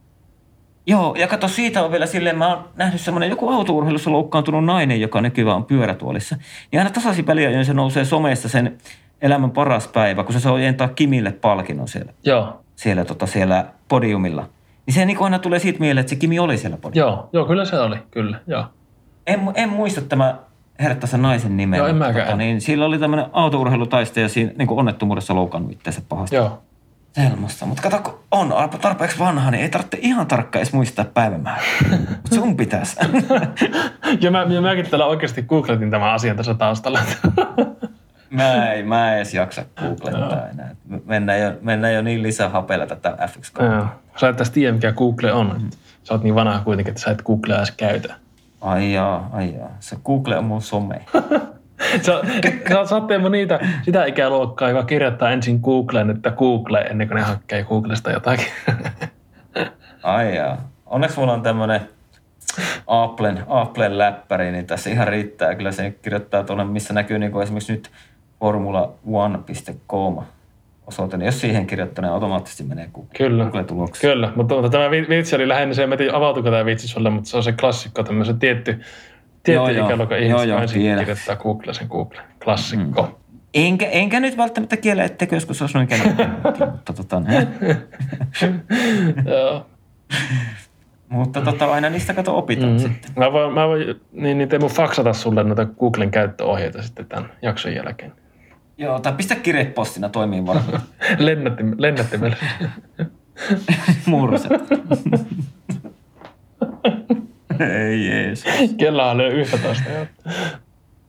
Joo, ja kato, siitä on vielä silleen, mä oon nähnyt semmoinen joku autourheilussa loukkaantunut nainen, joka nykyään on pyörätuolissa. Ja aina tasaisin väliajoin se nousee somesta sen elämän paras päivä, kun se saa ojentaa Kimille palkinnon siellä, Joo, siellä, tota, siellä podiumilla. Niin se niin aina tulee siitä mieleen, että se Kimi oli siellä podiumilla. joo, joo, kyllä se oli, kyllä, joo. En, en muista tämä herättää sen naisen nimeä. Joo, en mutta mäkään. niin, sillä oli tämmöinen autourheilutaistaja siinä niin onnettomuudessa loukannut itseänsä pahasti. Joo. Semmosta. Mutta kato, kun on tarpeeksi vanha, niin ei tarvitse ihan tarkkaan edes muistaa päivämäärää. Mutta sun pitäisi. Ja, mä, ja mäkin täällä oikeasti googletin tämän asian tässä taustalla. Mä ei, mä en edes jaksa googlettaa enää. Mennään jo, mennään jo niin lisähapeella tätä fx Joo. Sä et tiedä, mikä Google on. Mm. Sä oot niin vanha kuitenkin, että sä et Googlea edes käytä. Ai jaa, ai jaa. Se Google on mun some. Sä, sä, sä oot Teemu niitä, sitä ikäluokkaa, joka kirjoittaa ensin Googleen, että Google, ennen kuin ne hakee Googlesta jotakin. Ai jaa. Onneksi mulla on tämmönen Applen, Applen läppäri, niin tässä ihan riittää. Kyllä se kirjoittaa tuonne, missä näkyy niin kuin esimerkiksi nyt formula1.com osoite. Niin jos siihen kirjoittaa, niin automaattisesti menee Google- Kyllä. Google-tulokseen. Kyllä, mutta, mutta tämä vi- vitsi oli lähinnä se, en tiedä avautuiko tämä vitsi sulle, mutta se on se klassikko, tämmöisen tietty, tietty Joo, ikäluokan ihmiset, joo, ensin kirjoittaa Google sen Google. Klassikko. Mm. Enkä, enkä nyt välttämättä kiele, etteikö joskus olisi noin käynyt. mutta, tota, ne. Joo. mutta tota, aina niistä kato opitaan mm. sitten. Mä voin, mä voin niin, niin Teemu faksata sulle noita Googlen käyttöohjeita sitten tämän jakson jälkeen. Joo, tai pistä kirjepostina toimii varmaan. Lennättim, lennättimellä. Murset. Ei jees. Kello lyö 11. joo.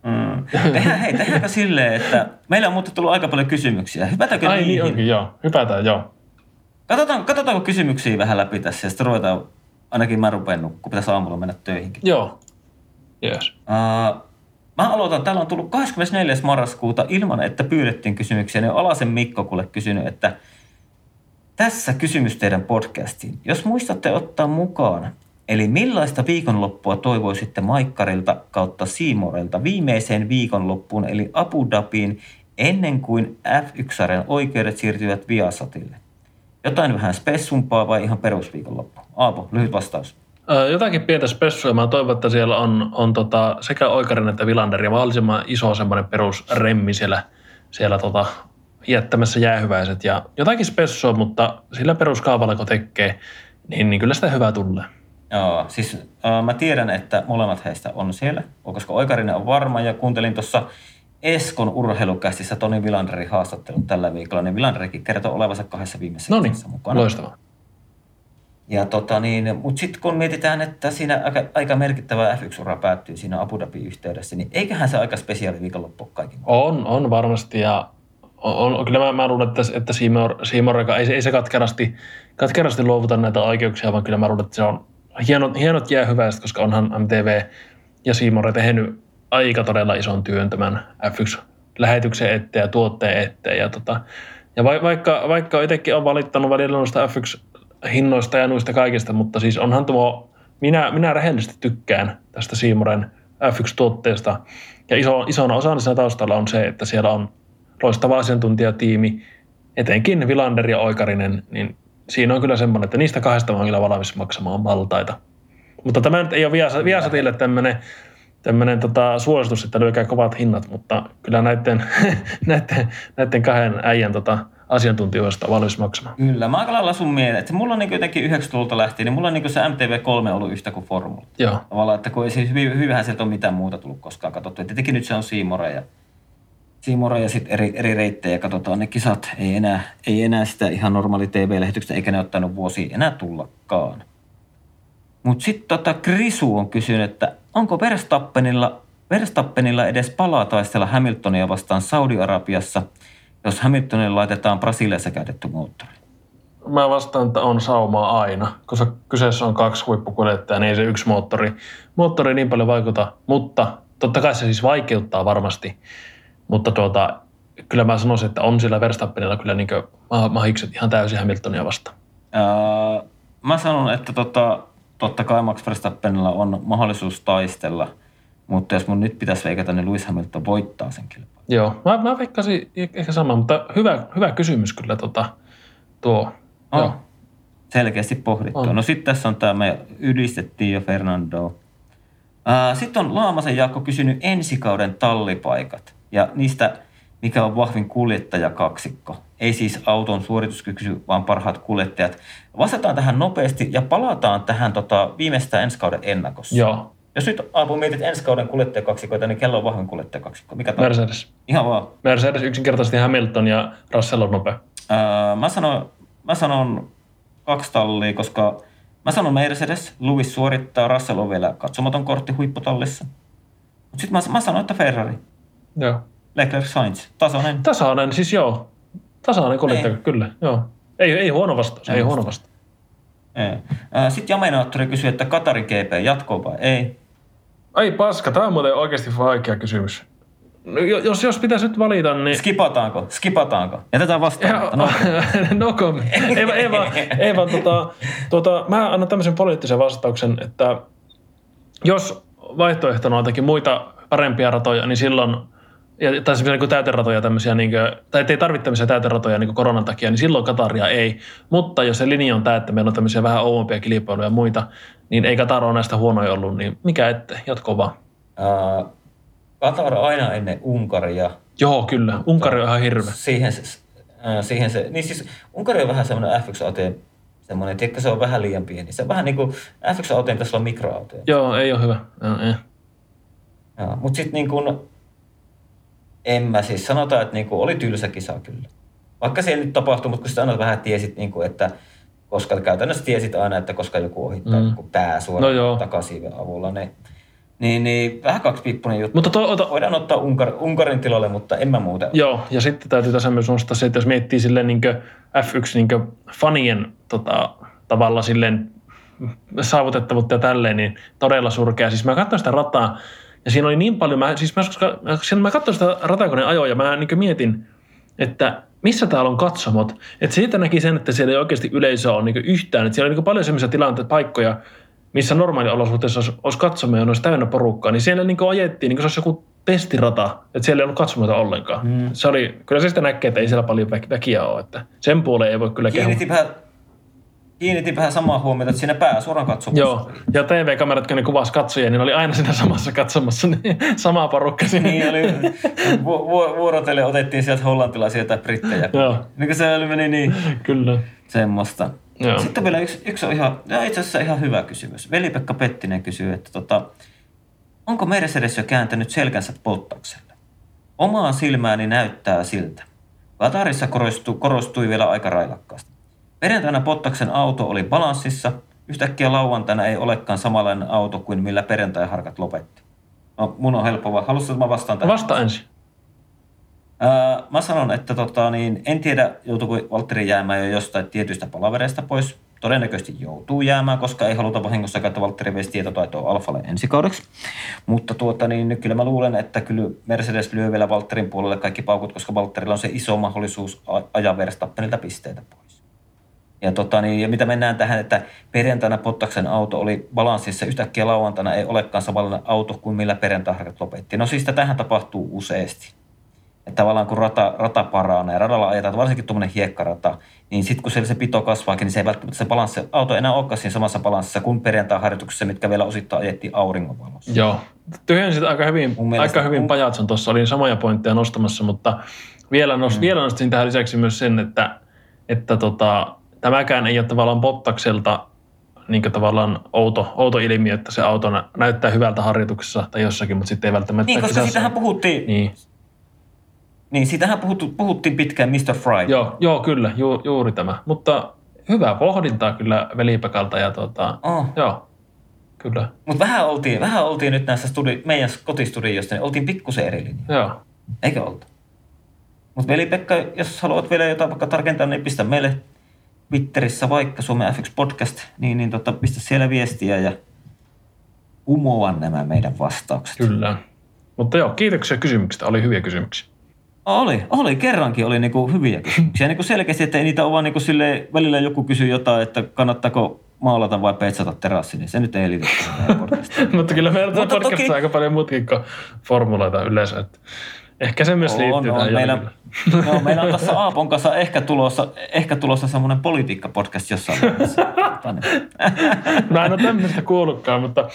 Mm. Tehdään, hei, tehdäänkö silleen, että meillä on muuten tullut aika paljon kysymyksiä. Hypätäänkö Ai niihin? niin onkin, joo. Hypätään, joo. Katsotaan, katsotaanko kysymyksiä vähän läpi tässä ja sitten ruvetaan, ainakin mä rupean nukkua, pitäisi aamulla mennä töihinkin. Joo. Yes. Uh, mä aloitan, täällä on tullut 24. marraskuuta ilman, että pyydettiin kysymyksiä. Ne on Alasen Mikko kuule kysynyt, että tässä kysymys teidän podcastiin. Jos muistatte ottaa mukaan, eli millaista viikonloppua toivoisitte Maikkarilta kautta Siimorelta viimeiseen viikonloppuun, eli Abu Dhabiin, ennen kuin F1-sarjan oikeudet siirtyvät Viasatille? Jotain vähän spessumpaa vai ihan perusviikonloppu? Aapo, lyhyt vastaus. Jotakin pientä spessua. Mä toivon, että siellä on, on tota, sekä Oikarin että Vilander ja mahdollisimman iso semmoinen perusremmi siellä, siellä tota, jättämässä jäähyväiset. Ja jotakin spessua, mutta sillä peruskaavalla kun tekee, niin, niin kyllä sitä hyvää tulee. Joo, siis äh, mä tiedän, että molemmat heistä on siellä, koska Oikarinen on varma ja kuuntelin tuossa Eskon urheilukästissä Toni Vilanderin haastattelun tällä viikolla, niin Vilanderikin kertoi olevansa kahdessa viimeisessä No niin, kisassa mukana. loistavaa. Ja tota niin, mutta sitten kun mietitään, että siinä aika, aika merkittävä F1-ura päättyy siinä Abu Dhabin yhteydessä, niin eiköhän se aika spesiaali viikonloppu kaikin. On, on varmasti ja on, on, kyllä mä, mä luulen, että, että Seymour, Seymour ei, ei se katkerasti, katkerasti luovuta näitä oikeuksia, vaan kyllä mä luulen, että se on hienot, hienot jäähyväiset, koska onhan MTV ja Seymour tehnyt aika todella ison työn tämän F1-lähetyksen eteen ja tuotteen eteen. Ja, tota, ja va, vaikka, vaikka itsekin on valittanut välillä noista F1-hinnoista ja noista kaikista, mutta siis onhan tuo, minä, minä rehellisesti tykkään tästä Seymourin F1-tuotteesta. Ja iso, isona siinä taustalla on se, että siellä on loistava asiantuntijatiimi, etenkin Vilander ja Oikarinen, niin siinä on kyllä semmoinen, että niistä kahdesta mä oon kyllä valmis maksamaan maltaita. Mutta tämä nyt ei ole Viasa- Viasatille tämmöinen, tämmöinen tota, suositus, että lyökää kovat hinnat, mutta kyllä näiden, näiden, näiden kahden äijän tota, asiantuntijoista valmis maksamaan. Kyllä, mä aika lailla sun mieleen, että mulla on niin jotenkin 90-luvulta lähtien, niin mulla on niin se MTV3 ollut yhtä kuin Formula. Joo, Tavallaan, että kun ei siis hyvin, hyvin vähän sieltä ole mitään muuta tullut koskaan katsottu. Et Tietenkin nyt se on Siimora ja, Siimora ja sitten eri, eri reittejä katsotaan ne kisat. Ei enää, ei enää sitä ihan normaali TV-lähetyksestä, eikä ne ottanut vuosi enää tullakaan. Mutta sitten tota Krisu on kysynyt, että onko Verstappenilla, Verstappenilla edes palaa taistella Hamiltonia vastaan Saudi-Arabiassa, jos Hamiltonille laitetaan Brasiliassa käytetty moottori? mä vastaan, että on saumaa aina, koska kyseessä on kaksi huippukuljettajaa, niin ei se yksi moottori, moottori niin paljon vaikuta, mutta totta kai se siis vaikeuttaa varmasti, mutta tuota, kyllä mä sanoisin, että on sillä Verstappenilla kyllä niin mahikset ihan täysin Hamiltonia vastaan. Ää, mä sanon, että tota, totta kai Max Verstappenilla on mahdollisuus taistella, mutta jos mun nyt pitäisi veikata, niin Lewis Hamilton voittaa sen kilpailun. Joo, mä, mä veikkasin ehkä sama, mutta hyvä, hyvä kysymys kyllä tota, tuo. Oh. Joo. Selkeästi pohdittu. On. No sitten tässä on tämä, me ylistettiin jo Fernando. Sitten on Laamasen Jaakko kysynyt ensi kauden tallipaikat ja niistä, mikä on vahvin kuljettajakaksikko. Ei siis auton suorituskyky, vaan parhaat kuljettajat. Vastataan tähän nopeasti ja palataan tähän tota, viimeistään ensi kauden ennakossa. Joo, Jos nyt Aapo mietit ensi kauden kuljettajakaksikoita, niin kello on vahvin kuljettajakaksikko. Mikä tämä? Mercedes. Ihan vaan. Mercedes yksinkertaisesti Hamilton ja Russell on nopea. Öö, mä, sanon, mä sanon kaksi tallia, koska mä sanon Mercedes, Lewis suorittaa, Russell on vielä katsomaton kortti huipputallissa. Mutta sitten mä, mä sanon, että Ferrari, Joo. Leclerc Sainz, tasainen. Tasainen, siis joo. Tasainen kuljettaja, Niin. kyllä. Joo. Ei, ei huono vastaus, ei Ei huono vastaus. Sitten Jamenaattori kysyy, että Katarin GP jatkoo vai ei. Ai paska, tämä on muuten oikeasti vaikea kysymys. No, jo- jos, jos pitäisi nyt valita, niin... Skipataanko? Skipataanko? Jätetään vastaamatta. No. no comment. Ei, vaan, ei vaan tota, tota, mä annan tämmöisen poliittisen vastauksen, että jos vaihtoehtona on jotakin muita parempia ratoja, niin silloin ja, tai semmoisia niin täyteratoja tämmöisiä, niin kuin, tai ettei tarvitse tämmöisiä täyteratoja niin koronan takia, niin silloin Kataria ei. Mutta jos se linja on tämä, että meillä on tämmöisiä vähän ouompia kilpailuja ja muita, niin ei Katar ole näistä huonoja ollut, niin mikä ettei, jatko vaan. Uh, Katar aina ennen Unkaria. Joo, kyllä. Unkari on ihan hirveä. Siihen se, äh, siihen se, niin siis Unkari on vähän semmoinen F1-auto, semmoinen, tiedätkö, se on vähän liian pieni. Se on vähän niin kuin F1-auto pitäisi olla mikroautoja. Joo, ei ole hyvä. Joo, ei. Mutta sitten niin kuin, en mä siis sanotaan, että niin kuin oli tylsä kisa kyllä. Vaikka siellä nyt tapahtui, mutta kun sitä aina vähän tiesit, niin kuin, että koska käytännössä tiesit aina, että koska joku ohittaa Mm. mm. pää No suoraan no takasiiven avulla, niin, niin, niin vähän kaksipippunen juttu. Mutta to, ota, Voidaan ottaa Unkar, Unkarin tilalle, mutta en mä muuten. Joo, ja sitten täytyy tässä myös nostaa se, että jos miettii silleen niin F1 niin fanien tota, tavalla silleen saavutettavuutta ja tälleen, niin todella surkea. Siis mä katsoin sitä rataa, ja siinä oli niin paljon, mä, siis mä, koska, siinä mä katsoin sitä ratakoneen ajoa, ja mä niin mietin, että missä täällä on katsomot. Että siitä näki sen, että siellä ei oikeasti yleisöä ole niin yhtään. Että siellä on niin paljon sellaisia tilanteita, paikkoja, missä normaaliolosuhteissa olisi, olisi katsomoja ja olisi täynnä porukkaa, niin siellä niin ajettiin, niin kuin se olisi joku testirata, että siellä ei ollut katsomoita ollenkaan. Mm. Se oli, kyllä se sitä näkee, että ei siellä paljon väk- väkiä ole, että sen puoleen ei voi kyllä kehua. Kiinnitin vähän, kiinnitin vähän samaa huomiota, että siinä pää suoraan katsomussa. Joo, ja TV-kamerat, kun ne kuvasi katsojia, niin ne oli aina siinä samassa katsomassa, niin sama porukka siinä. Niin oli, vu- vu- vuorotellen otettiin sieltä hollantilaisia tai brittejä. Joo. Niin kuin se oli meni niin Kyllä. semmoista. Joo. Sitten vielä yksi, yksi on ihan, ja itse asiassa ihan hyvä kysymys. Veli-Pekka Pettinen kysyy, että tota, onko Mercedes jo kääntänyt selkänsä Bottakselle? Omaa silmääni näyttää siltä. Katarissa korostui, korostui vielä aika railakkaasti. Perjantaina Bottaksen auto oli balanssissa. Yhtäkkiä lauantaina ei olekaan samanlainen auto kuin millä perjantai-harkat lopetti. No, mun on helppo vaan. Haluaisitko, että mä vastaan tähän? Vasta ensin. Mä sanon, että tota, niin, en tiedä, joutuuko Valtteri jäämään jo jostain tietyistä palavereista pois. Todennäköisesti joutuu jäämään, koska ei haluta vahingossa, että Valtteri veisi tietotaitoa Alfalle ensi kaudeksi. Mutta tuota, niin, kyllä mä luulen, että kyllä Mercedes lyö vielä Valtterin puolelle kaikki paukut, koska Valtterilla on se iso mahdollisuus ajaa Verstappenilta pisteitä pois. Ja, tota, niin, ja mitä mennään tähän, että perjantaina Pottaksen auto oli balanssissa, yhtäkkiä lauantaina ei olekaan samanlainen auto kuin millä perjantai lopetti. No siis tähän tapahtuu useasti. Että tavallaan kun rata, rata paranee, radalla ajetaan, varsinkin tuommoinen hiekkarata, niin sitten kun siellä se pito kasvaakin, niin se ei välttämättä se balanssi, auto enää olekaan siinä samassa balanssissa kuin perjantai-harjoituksessa, mitkä vielä osittain ajettiin auringonvalossa. Joo. Tyhjensit aika hyvin, Mun mielestä- aika hyvin Pajatson tuossa, oli samoja pointteja nostamassa, mutta vielä, nost, mm. vielä nostin tähän lisäksi myös sen, että, että tota, tämäkään ei ole tavallaan Bottakselta niin tavallaan outo, outo ilmiö, että se auto nä- näyttää hyvältä harjoituksessa tai jossakin, mutta sitten ei välttämättä Niin, koska kisassa. siitähän puhuttiin, niin. Niin. siitähän puhuttu, puhuttiin pitkään Mr. Friday. Joo, joo, kyllä, ju, juuri tämä. Mutta hyvää pohdintaa kyllä velipekalta ja tota, Oh. joo, kyllä. Mutta vähän oltiin, vähän oltiin nyt näissä studi- meidän kotistudioista, niin oltiin pikkusen eri linja. Joo, Eikö oltu? Mutta veli-Pekka, jos haluat vielä jotain vaikka tarkentaa, niin pistä meille Twitterissä vaikka Suomen F1 Podcast, niin, niin tota, pistä siellä viestiä ja umoa nämä meidän vastaukset. kyllä. Mutta joo, kiitoksia kysymyksistä. Oli hyviä kysymyksiä. Oli, oli, kerrankin oli niinku hyviä kysymyksiä. Niinku selkeästi, että ei niitä ole vaan niinku sille välillä joku kysyy jotain, että kannattaako maalata vai petsata terassi, niin se nyt ei liity. Mutta kyllä meillä on podcastissa toki- aika paljon muutkin kuin formuloita yleensä. Että ehkä se myös liittyy on, tähän meillä, no, meillä on tässä Aapon kanssa ehkä tulossa, ehkä tulossa semmoinen politiikka-podcast jossain vaiheessa. Mä en ole tämmöistä kuullutkaan, mutta,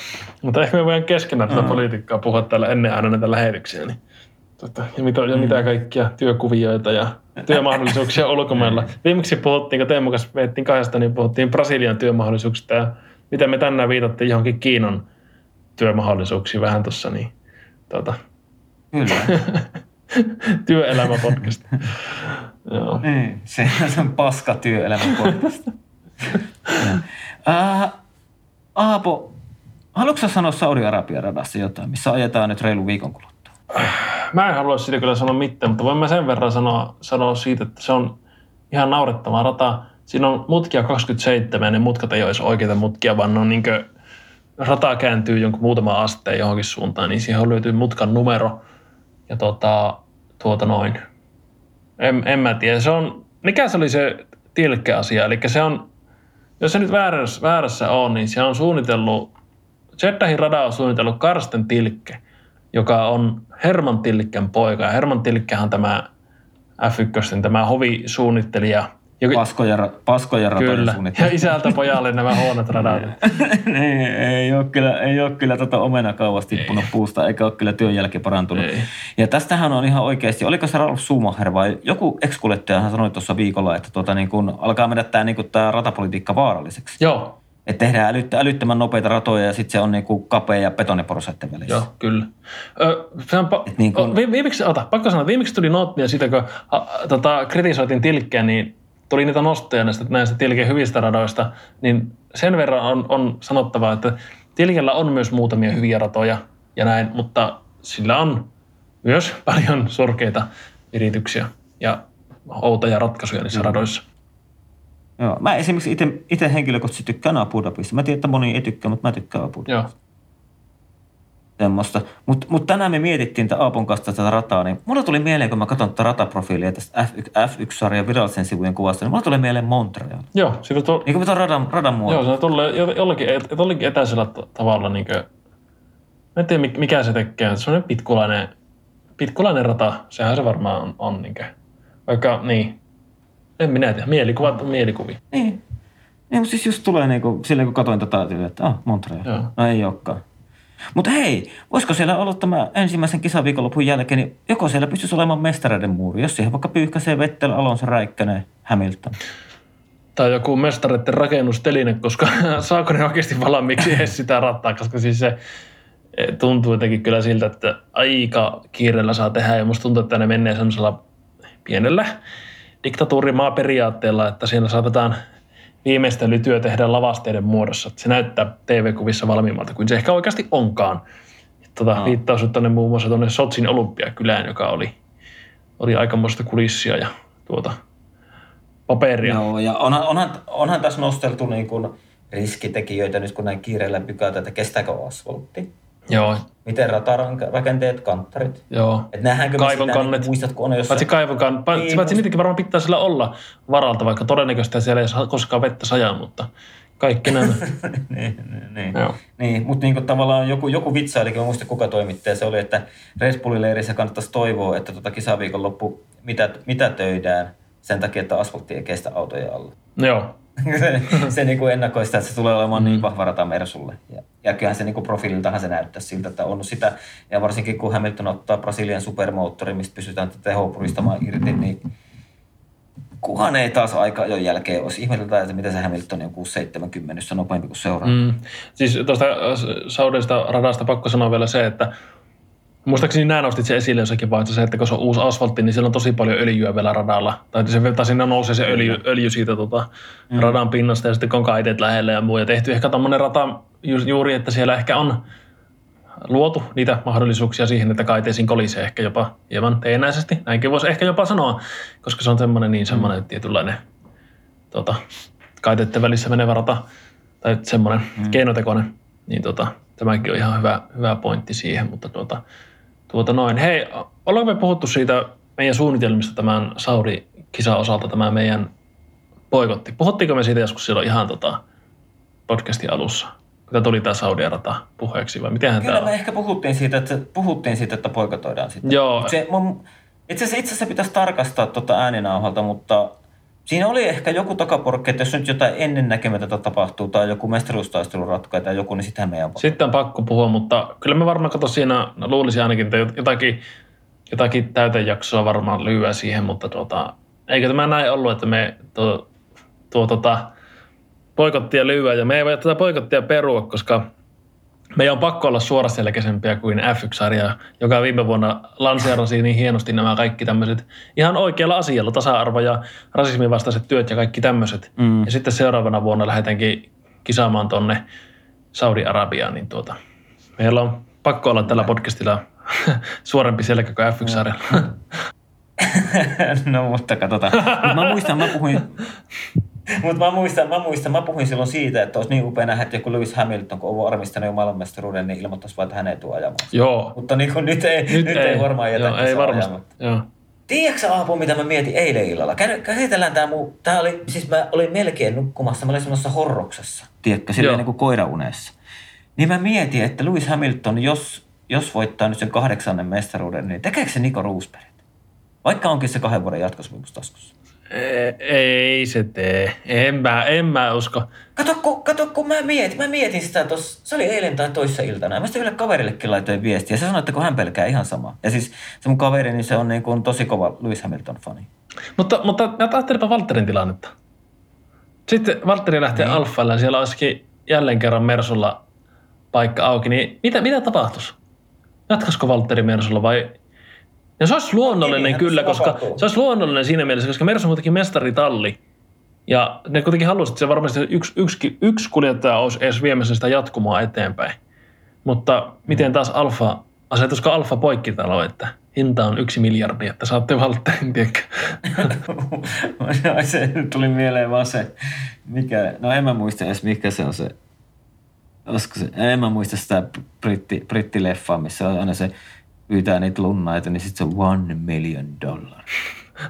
mutta ehkä me voidaan keskenään tätä politiikkaa puhua täällä ennen aina näitä lähetyksiä. Niin, tota, ja, mitä, ja mitä kaikkia työkuvioita ja työmahdollisuuksia ulkomailla. Viimeksi puhuttiin, kun Teemu kanssa veettiin kahdesta, niin puhuttiin Brasilian työmahdollisuuksista ja mitä me tänään viitattiin johonkin Kiinan työmahdollisuuksiin vähän tuossa, niin tota, Kyllä. työelämäpodcast. Joo. Niin, se on paska työelämän podcast. Ää, Aapo, haluatko sanoa Saudi-Arabian radassa jotain, missä ajetaan nyt reilu viikon kuluttua? Mä en halua siitä kyllä sanoa mitään, mutta voin mä sen verran sanoa, sanoa siitä, että se on ihan naurettava rata. Siinä on mutkia 27 ja ne mutkat ei olisi oikeita mutkia, vaan ne on niin rata kääntyy jonkun muutama asteen johonkin suuntaan, niin siihen löytyy mutkan numero. Ja tota, tuota noin. En, en mä tiedä. Se on, mikä se oli se tilkkeasia? Eli se on, jos se nyt väärässä, väärässä on, niin se on suunnitellut, Jeddahin rada on suunnitellut Karsten Tilkke, joka on Herman Tilkken poika. Ja Herman Tilkkehän tämä F1, tämä hovisuunnittelija. Joka, Paskoja, paskoja kyllä. Ja isältä pojalle nämä huonot radat. niin, ei ole kyllä, ei ole kyllä tota omena kauas tippunut puusta, eikä ole kyllä työn jälki parantunut. Ei. Ja tästähän on ihan oikeasti, oliko se Ralf Schumacher vai joku ekskuljettajahan sanoi tuossa viikolla, että tuota niin kun alkaa mennä tämä niin tää ratapolitiikka vaaralliseksi. Joo, Että tehdään älyttä, älyttömän nopeita ratoja ja sitten se on niin kuin kapea ja betoniporsaiden välissä. joo, kyllä. Ö, pa- niin kun- vi- viimeksi, ota, pakko sanoa, viimeksi tuli noottia siitä, kun a, a, tota, kritisoitiin tilkkeä, niin tuli niitä nostoja näistä, näistä tilkeen hyvistä radoista, niin sen verran on, on sanottava, että tilkellä on myös muutamia hyviä ratoja ja näin, mutta sillä on myös paljon surkeita virityksiä ja outoja ratkaisuja niissä radoissa. Joo. Mä esimerkiksi itse henkilökohtaisesti tykkään Abu Dhabista. Mä tiedän, että moni ei tykkää, mutta mä tykkään Abu Dhabista. Joo. Semmosta. Mutta mut tänään me mietittiin tämän Aapon kanssa tätä rataa, niin mulla tuli mieleen, kun mä katson tätä rataprofiilia tästä F1, F1-sarjan virallisen sivujen kuvasta, niin mulla tuli mieleen Montreal. Joo, sillä to, Niin kuin tuon radan, radan muoto. Joo, se tulee jo- jollakin, et- jollakin etäisellä tavalla. Niin kuin, mä en tiedä, mik- mikä se tekee. Se on pitkulainen, pitkulainen rata. Sehän se varmaan on. on niin kuin. Vaikka, niin. En minä tiedä. Mielikuvat on mielikuvia. Niin. Niin, mutta siis just tulee niinku, silleen kun katsoin tätä, tyyliä, että ah, Montreal. Joo. No ei olekaan. Mutta hei, voisiko siellä olla tämä ensimmäisen kisaviikonlopun jälkeen, niin joko siellä pystyisi olemaan mestareiden muuri, jos siihen vaikka pyyhkäisee Vettel, Alonso, Räikkönen, Hamilton. Tai joku mestareiden rakennusteline, koska saako ne oikeasti valmiiksi edes sitä rataa, koska siis se eh, tuntuu jotenkin kyllä siltä, että aika kiireellä saa tehdä ja musta tuntuu, että ne menee semmoisella pienellä diktatuurimaa periaatteella, että siinä saatetaan viimeistelytyö tehdä lavasteiden muodossa. Se näyttää TV-kuvissa valmiimmalta kuin se ehkä oikeasti onkaan. Tota, No. Viittaus nyt tuonne muun muassa tuonne Sotsin olympiakylään, joka oli, oli aikamoista kulissia ja tuota, paperia. Joo, ja onhan, onhan, onhan tässä nosteltu niin kuin riskitekijöitä nyt, kun näin kiireellä pykätä, että kestääkö asfaltti. Joo, Miten ratarakenteet, kanttarit. joo. Et nähdäänkö Kaivon sitä, kannet. niin, muistatko on jossain... Paitsi kaivonkaan, paitsi, Niin, paitsi niitäkin varmaan pitää sillä olla varalta, vaikka todennäköisesti siellä ei koskaan vettä sajaa, mutta kaikki nämä. niin, niin, niin. Joo. Niin, mutta niin tavallaan joku, joku vitsailikin, mä muista kuka toimittaja se oli, että Red Bullin leirissä kannattaisi toivoa, että tota kisaviikon loppu mitä, mitä töidään sen takia, että asfaltti ei kestä autoja alla. Joo, se se niin kuin ennakoi sitä, että se tulee olemaan niin vahva rata Mersulle. Ja, ja kyllähän se niin kuin profiililtahan se näyttää siltä, että on sitä. Ja varsinkin kun Hamilton ottaa Brasilian supermoottori, mistä pystytään tätä tehoa puristamaan irti, niin kuhan ei taas aika ajon jälkeen olisi ihmeteltä, että miten se Hamilton on 670 nopeampi kuin seuraava. Mm. Siis tuosta Saudesta radasta pakko sanoa vielä se, että muistaakseni nämä nostit se esille jossakin vaiheessa että kun se on uusi asfaltti, niin siellä on tosi paljon öljyä vielä radalla. Tai, se, tai siinä nousee se öljy, öljy siitä tota, mm. radan pinnasta ja sitten kun on kaiteet lähellä ja muu. Ja tehty ehkä tämmöinen rata ju, juuri, että siellä ehkä on luotu niitä mahdollisuuksia siihen, että kaiteisiin kolisee ehkä jopa hieman teenäisesti. Näinkin voisi ehkä jopa sanoa, koska se on semmoinen niin semmoinen mm. tietynlainen tota, kaiteiden välissä menevä rata tai semmoinen mm. keinotekoinen, niin tota, tämäkin on ihan hyvä, hyvä pointti siihen, mutta tuota, tuota noin. Hei, ollaanko me puhuttu siitä meidän suunnitelmista tämän Saudi-kisan osalta, tämä meidän poikotti? Puhuttiinko me siitä joskus silloin ihan tota, podcastin alussa, kun tuli tämä Saudi-rata puheeksi, vai mitenhän Kyllä tämä me on? ehkä puhuttiin siitä, että, puhuttiin siitä, että poikotoidaan sitä. Joo. Mut Se, mun, itse, asiassa, itse asiassa pitäisi tarkastaa tuota ääninauhalta, mutta siinä oli ehkä joku takaporkki, että jos nyt jotain ennennäkemätöntä tapahtuu tai joku mestaruustaistelu ratkaa tai joku, niin sitähän meidän Sitten on pakko puhua, mutta kyllä me varmaan kato siinä, no luulisin ainakin, että jotakin, jotakin täytejaksoa varmaan lyöä siihen, mutta tuota, eikö tämä näin ollut, että me tuo, tuo tota, poikottia lyöä ja me ei voi tätä poikottia perua, koska meidän on pakko olla suoraselkäisempiä kuin F1-sarja, joka viime vuonna lanseerasi niin hienosti nämä kaikki tämmöiset ihan oikealla asialla, tasa-arvo ja rasismin vastaiset työt ja kaikki tämmöiset. Mm. Ja sitten seuraavana vuonna lähdetäänkin kisaamaan tonne Saudi-Arabiaan, niin tuota, meillä on pakko olla tällä podcastilla suorempi selkä kuin F1-sarjalla. no mutta katsotaan. Mä muistan, mä puhuin, mutta mä muistan, mä muistan, mä puhuin silloin siitä, että olisi niin upea nähdä, että joku Lewis Hamilton, kun on varmistanut jo maailmanmestaruuden, niin ilmoittaisi vaan, että hän ei tule ajamaan. Joo. Mutta niin kuin nyt ei, nyt, nyt ei, ei varmaan jätä Joo, ei varmasti. Joo. Tiedätkö Aapo, mitä mä mietin eilen illalla? Kä- Käsitellään tää muu... Tää oli, siis mä olin melkein nukkumassa, mä olin semmoisessa horroksessa. Tiedätkö, silleen niin kuin koiraunessa. Niin mä mietin, että Lewis Hamilton, jos, jos voittaa nyt sen kahdeksannen mestaruuden, niin tekeekö se Niko Roosberg? Vaikka onkin se kahden vuoden jatkosopimus taskussa. Ei, ei se tee. En mä, en mä usko. Kato, kun, kato, kun mä mietin, mä mietin sitä tuossa, se oli eilen tai toissa iltana. Mä sitten yhdelle kaverillekin laitoin viestiä. Se sanoi, että kun hän pelkää ihan sama. Ja siis se mun kaveri, niin se on niin kuin tosi kova Lewis Hamilton-fani. Mutta, mutta ajattelepa Valtterin tilannetta. Sitten Valtteri lähtee niin. Alfalle ja siellä olisikin jälleen kerran Mersulla paikka auki, niin mitä, mitä tapahtuisi? Jatkaisiko Valtteri Mersulla vai... Ja se olisi luonnollinen Niinhän kyllä, tuossa koska tapahtuu. se olisi luonnollinen siinä mielessä, koska Mersu on kuitenkin mestaritalli. Ja ne kuitenkin halusivat, että se varmasti yksi, yksi, yksi kuljettaja olisi edes viemässä sitä jatkumoa eteenpäin. Mutta miten taas Alfa, asetusiko Alfa poikkitalo, että hinta on yksi miljardi, että saatte Valtterin, tiedätkö? No, se tuli mieleen vaan se, mikä, no en mä muista edes mikä se on se, olisiko se, en mä muista sitä britti, brittileffaa, missä on aina se pyytää niitä lunnaita, niin sitten se on one million dollar.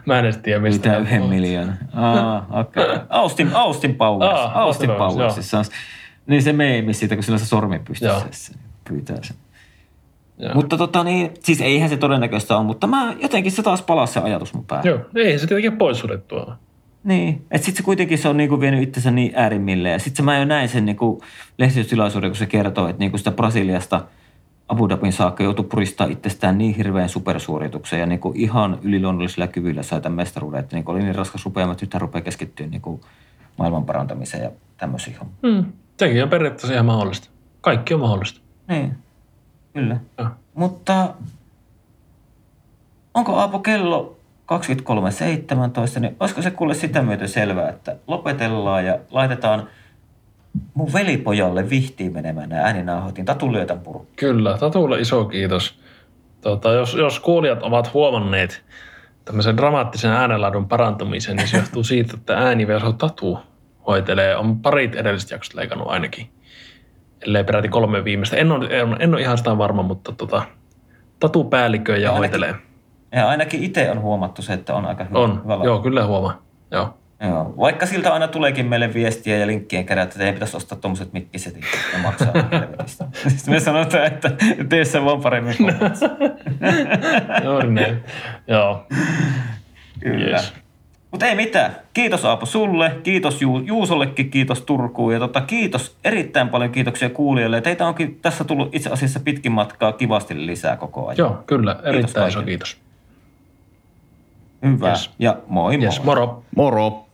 Mä en edes tiedä, mistä. Pyytää yhden miljoonan. Aa. Okay. Austin, Austin Powers. Aa, Austin, Austin Powers, Powers. niin se meemi siitä, kun sillä on se sormi pystyssä, se pyytää sen. Joo. Mutta tota niin, siis eihän se todennäköistä ole, mutta mä jotenkin se taas palasi se ajatus mun päähän. Joo, ei se tietenkin pois suljettua. Niin, että sitten se kuitenkin se on niinku vienyt itsensä niin äärimmille. Ja sitten mä jo näin sen niinku lehdistötilaisuuden, kun se kertoo, että niinku sitä Brasiliasta Abu Dhabin saakka joutui puristaa itsestään niin hirveän supersuorituksen ja niinku ihan yliluonnollisilla kyvyillä sai tämän mestaruuden, että niinku oli niin raskas rupeama, että nyt hän rupeaa keskittyä niinku maailman parantamiseen ja tämmöisiin hommiin. Hmm. Sekin on periaatteessa ihan mahdollista. Kaikki on mahdollista. Niin, kyllä. Joo. Mutta onko Aapo kello 23.17, niin olisiko se kuule sitä myöten selvää, että lopetellaan ja laitetaan mun velipojalle vihtiin menemään nämä ääninauhoitin tatulyötän puru. Kyllä, Tatulle iso kiitos. Tota, jos, jos kuulijat ovat huomanneet tämmöisen dramaattisen äänenlaadun parantumisen, niin se johtuu siitä, että ääniverso Tatu hoitelee. On parit edelliset jaksot leikannut ainakin. Ellei peräti kolme viimeistä. En ole, en, en ole ihan sitä varma, mutta tota, Tatu päällikö ja Ja ainakin- hoitelee. Ja ainakin itse on huomattu se, että on aika hyvä. On, hyvä joo, kyllä huomaa. Joo. Joo. Vaikka siltä aina tuleekin meille viestiä ja linkkien kerää, että teidän pitäisi ostaa tuommoiset mikkisetit ja maksaa helvetistä. Sitten me sanotaan, että tee se vaan paremmin. Juuri näin. Joo. Kyllä. Yes. Mutta ei mitään. Kiitos Aapo sulle, kiitos Ju- Juusollekin, kiitos Turkuun ja tota, kiitos erittäin paljon kiitoksia kuulijoille. Teitä onkin tässä tullut itse asiassa pitkin matkaa kivasti lisää koko ajan. Joo, kyllä. Erittäin iso kaikille. kiitos. Hyvä. Yes. Ja moi moi. Yes, moro. Moro!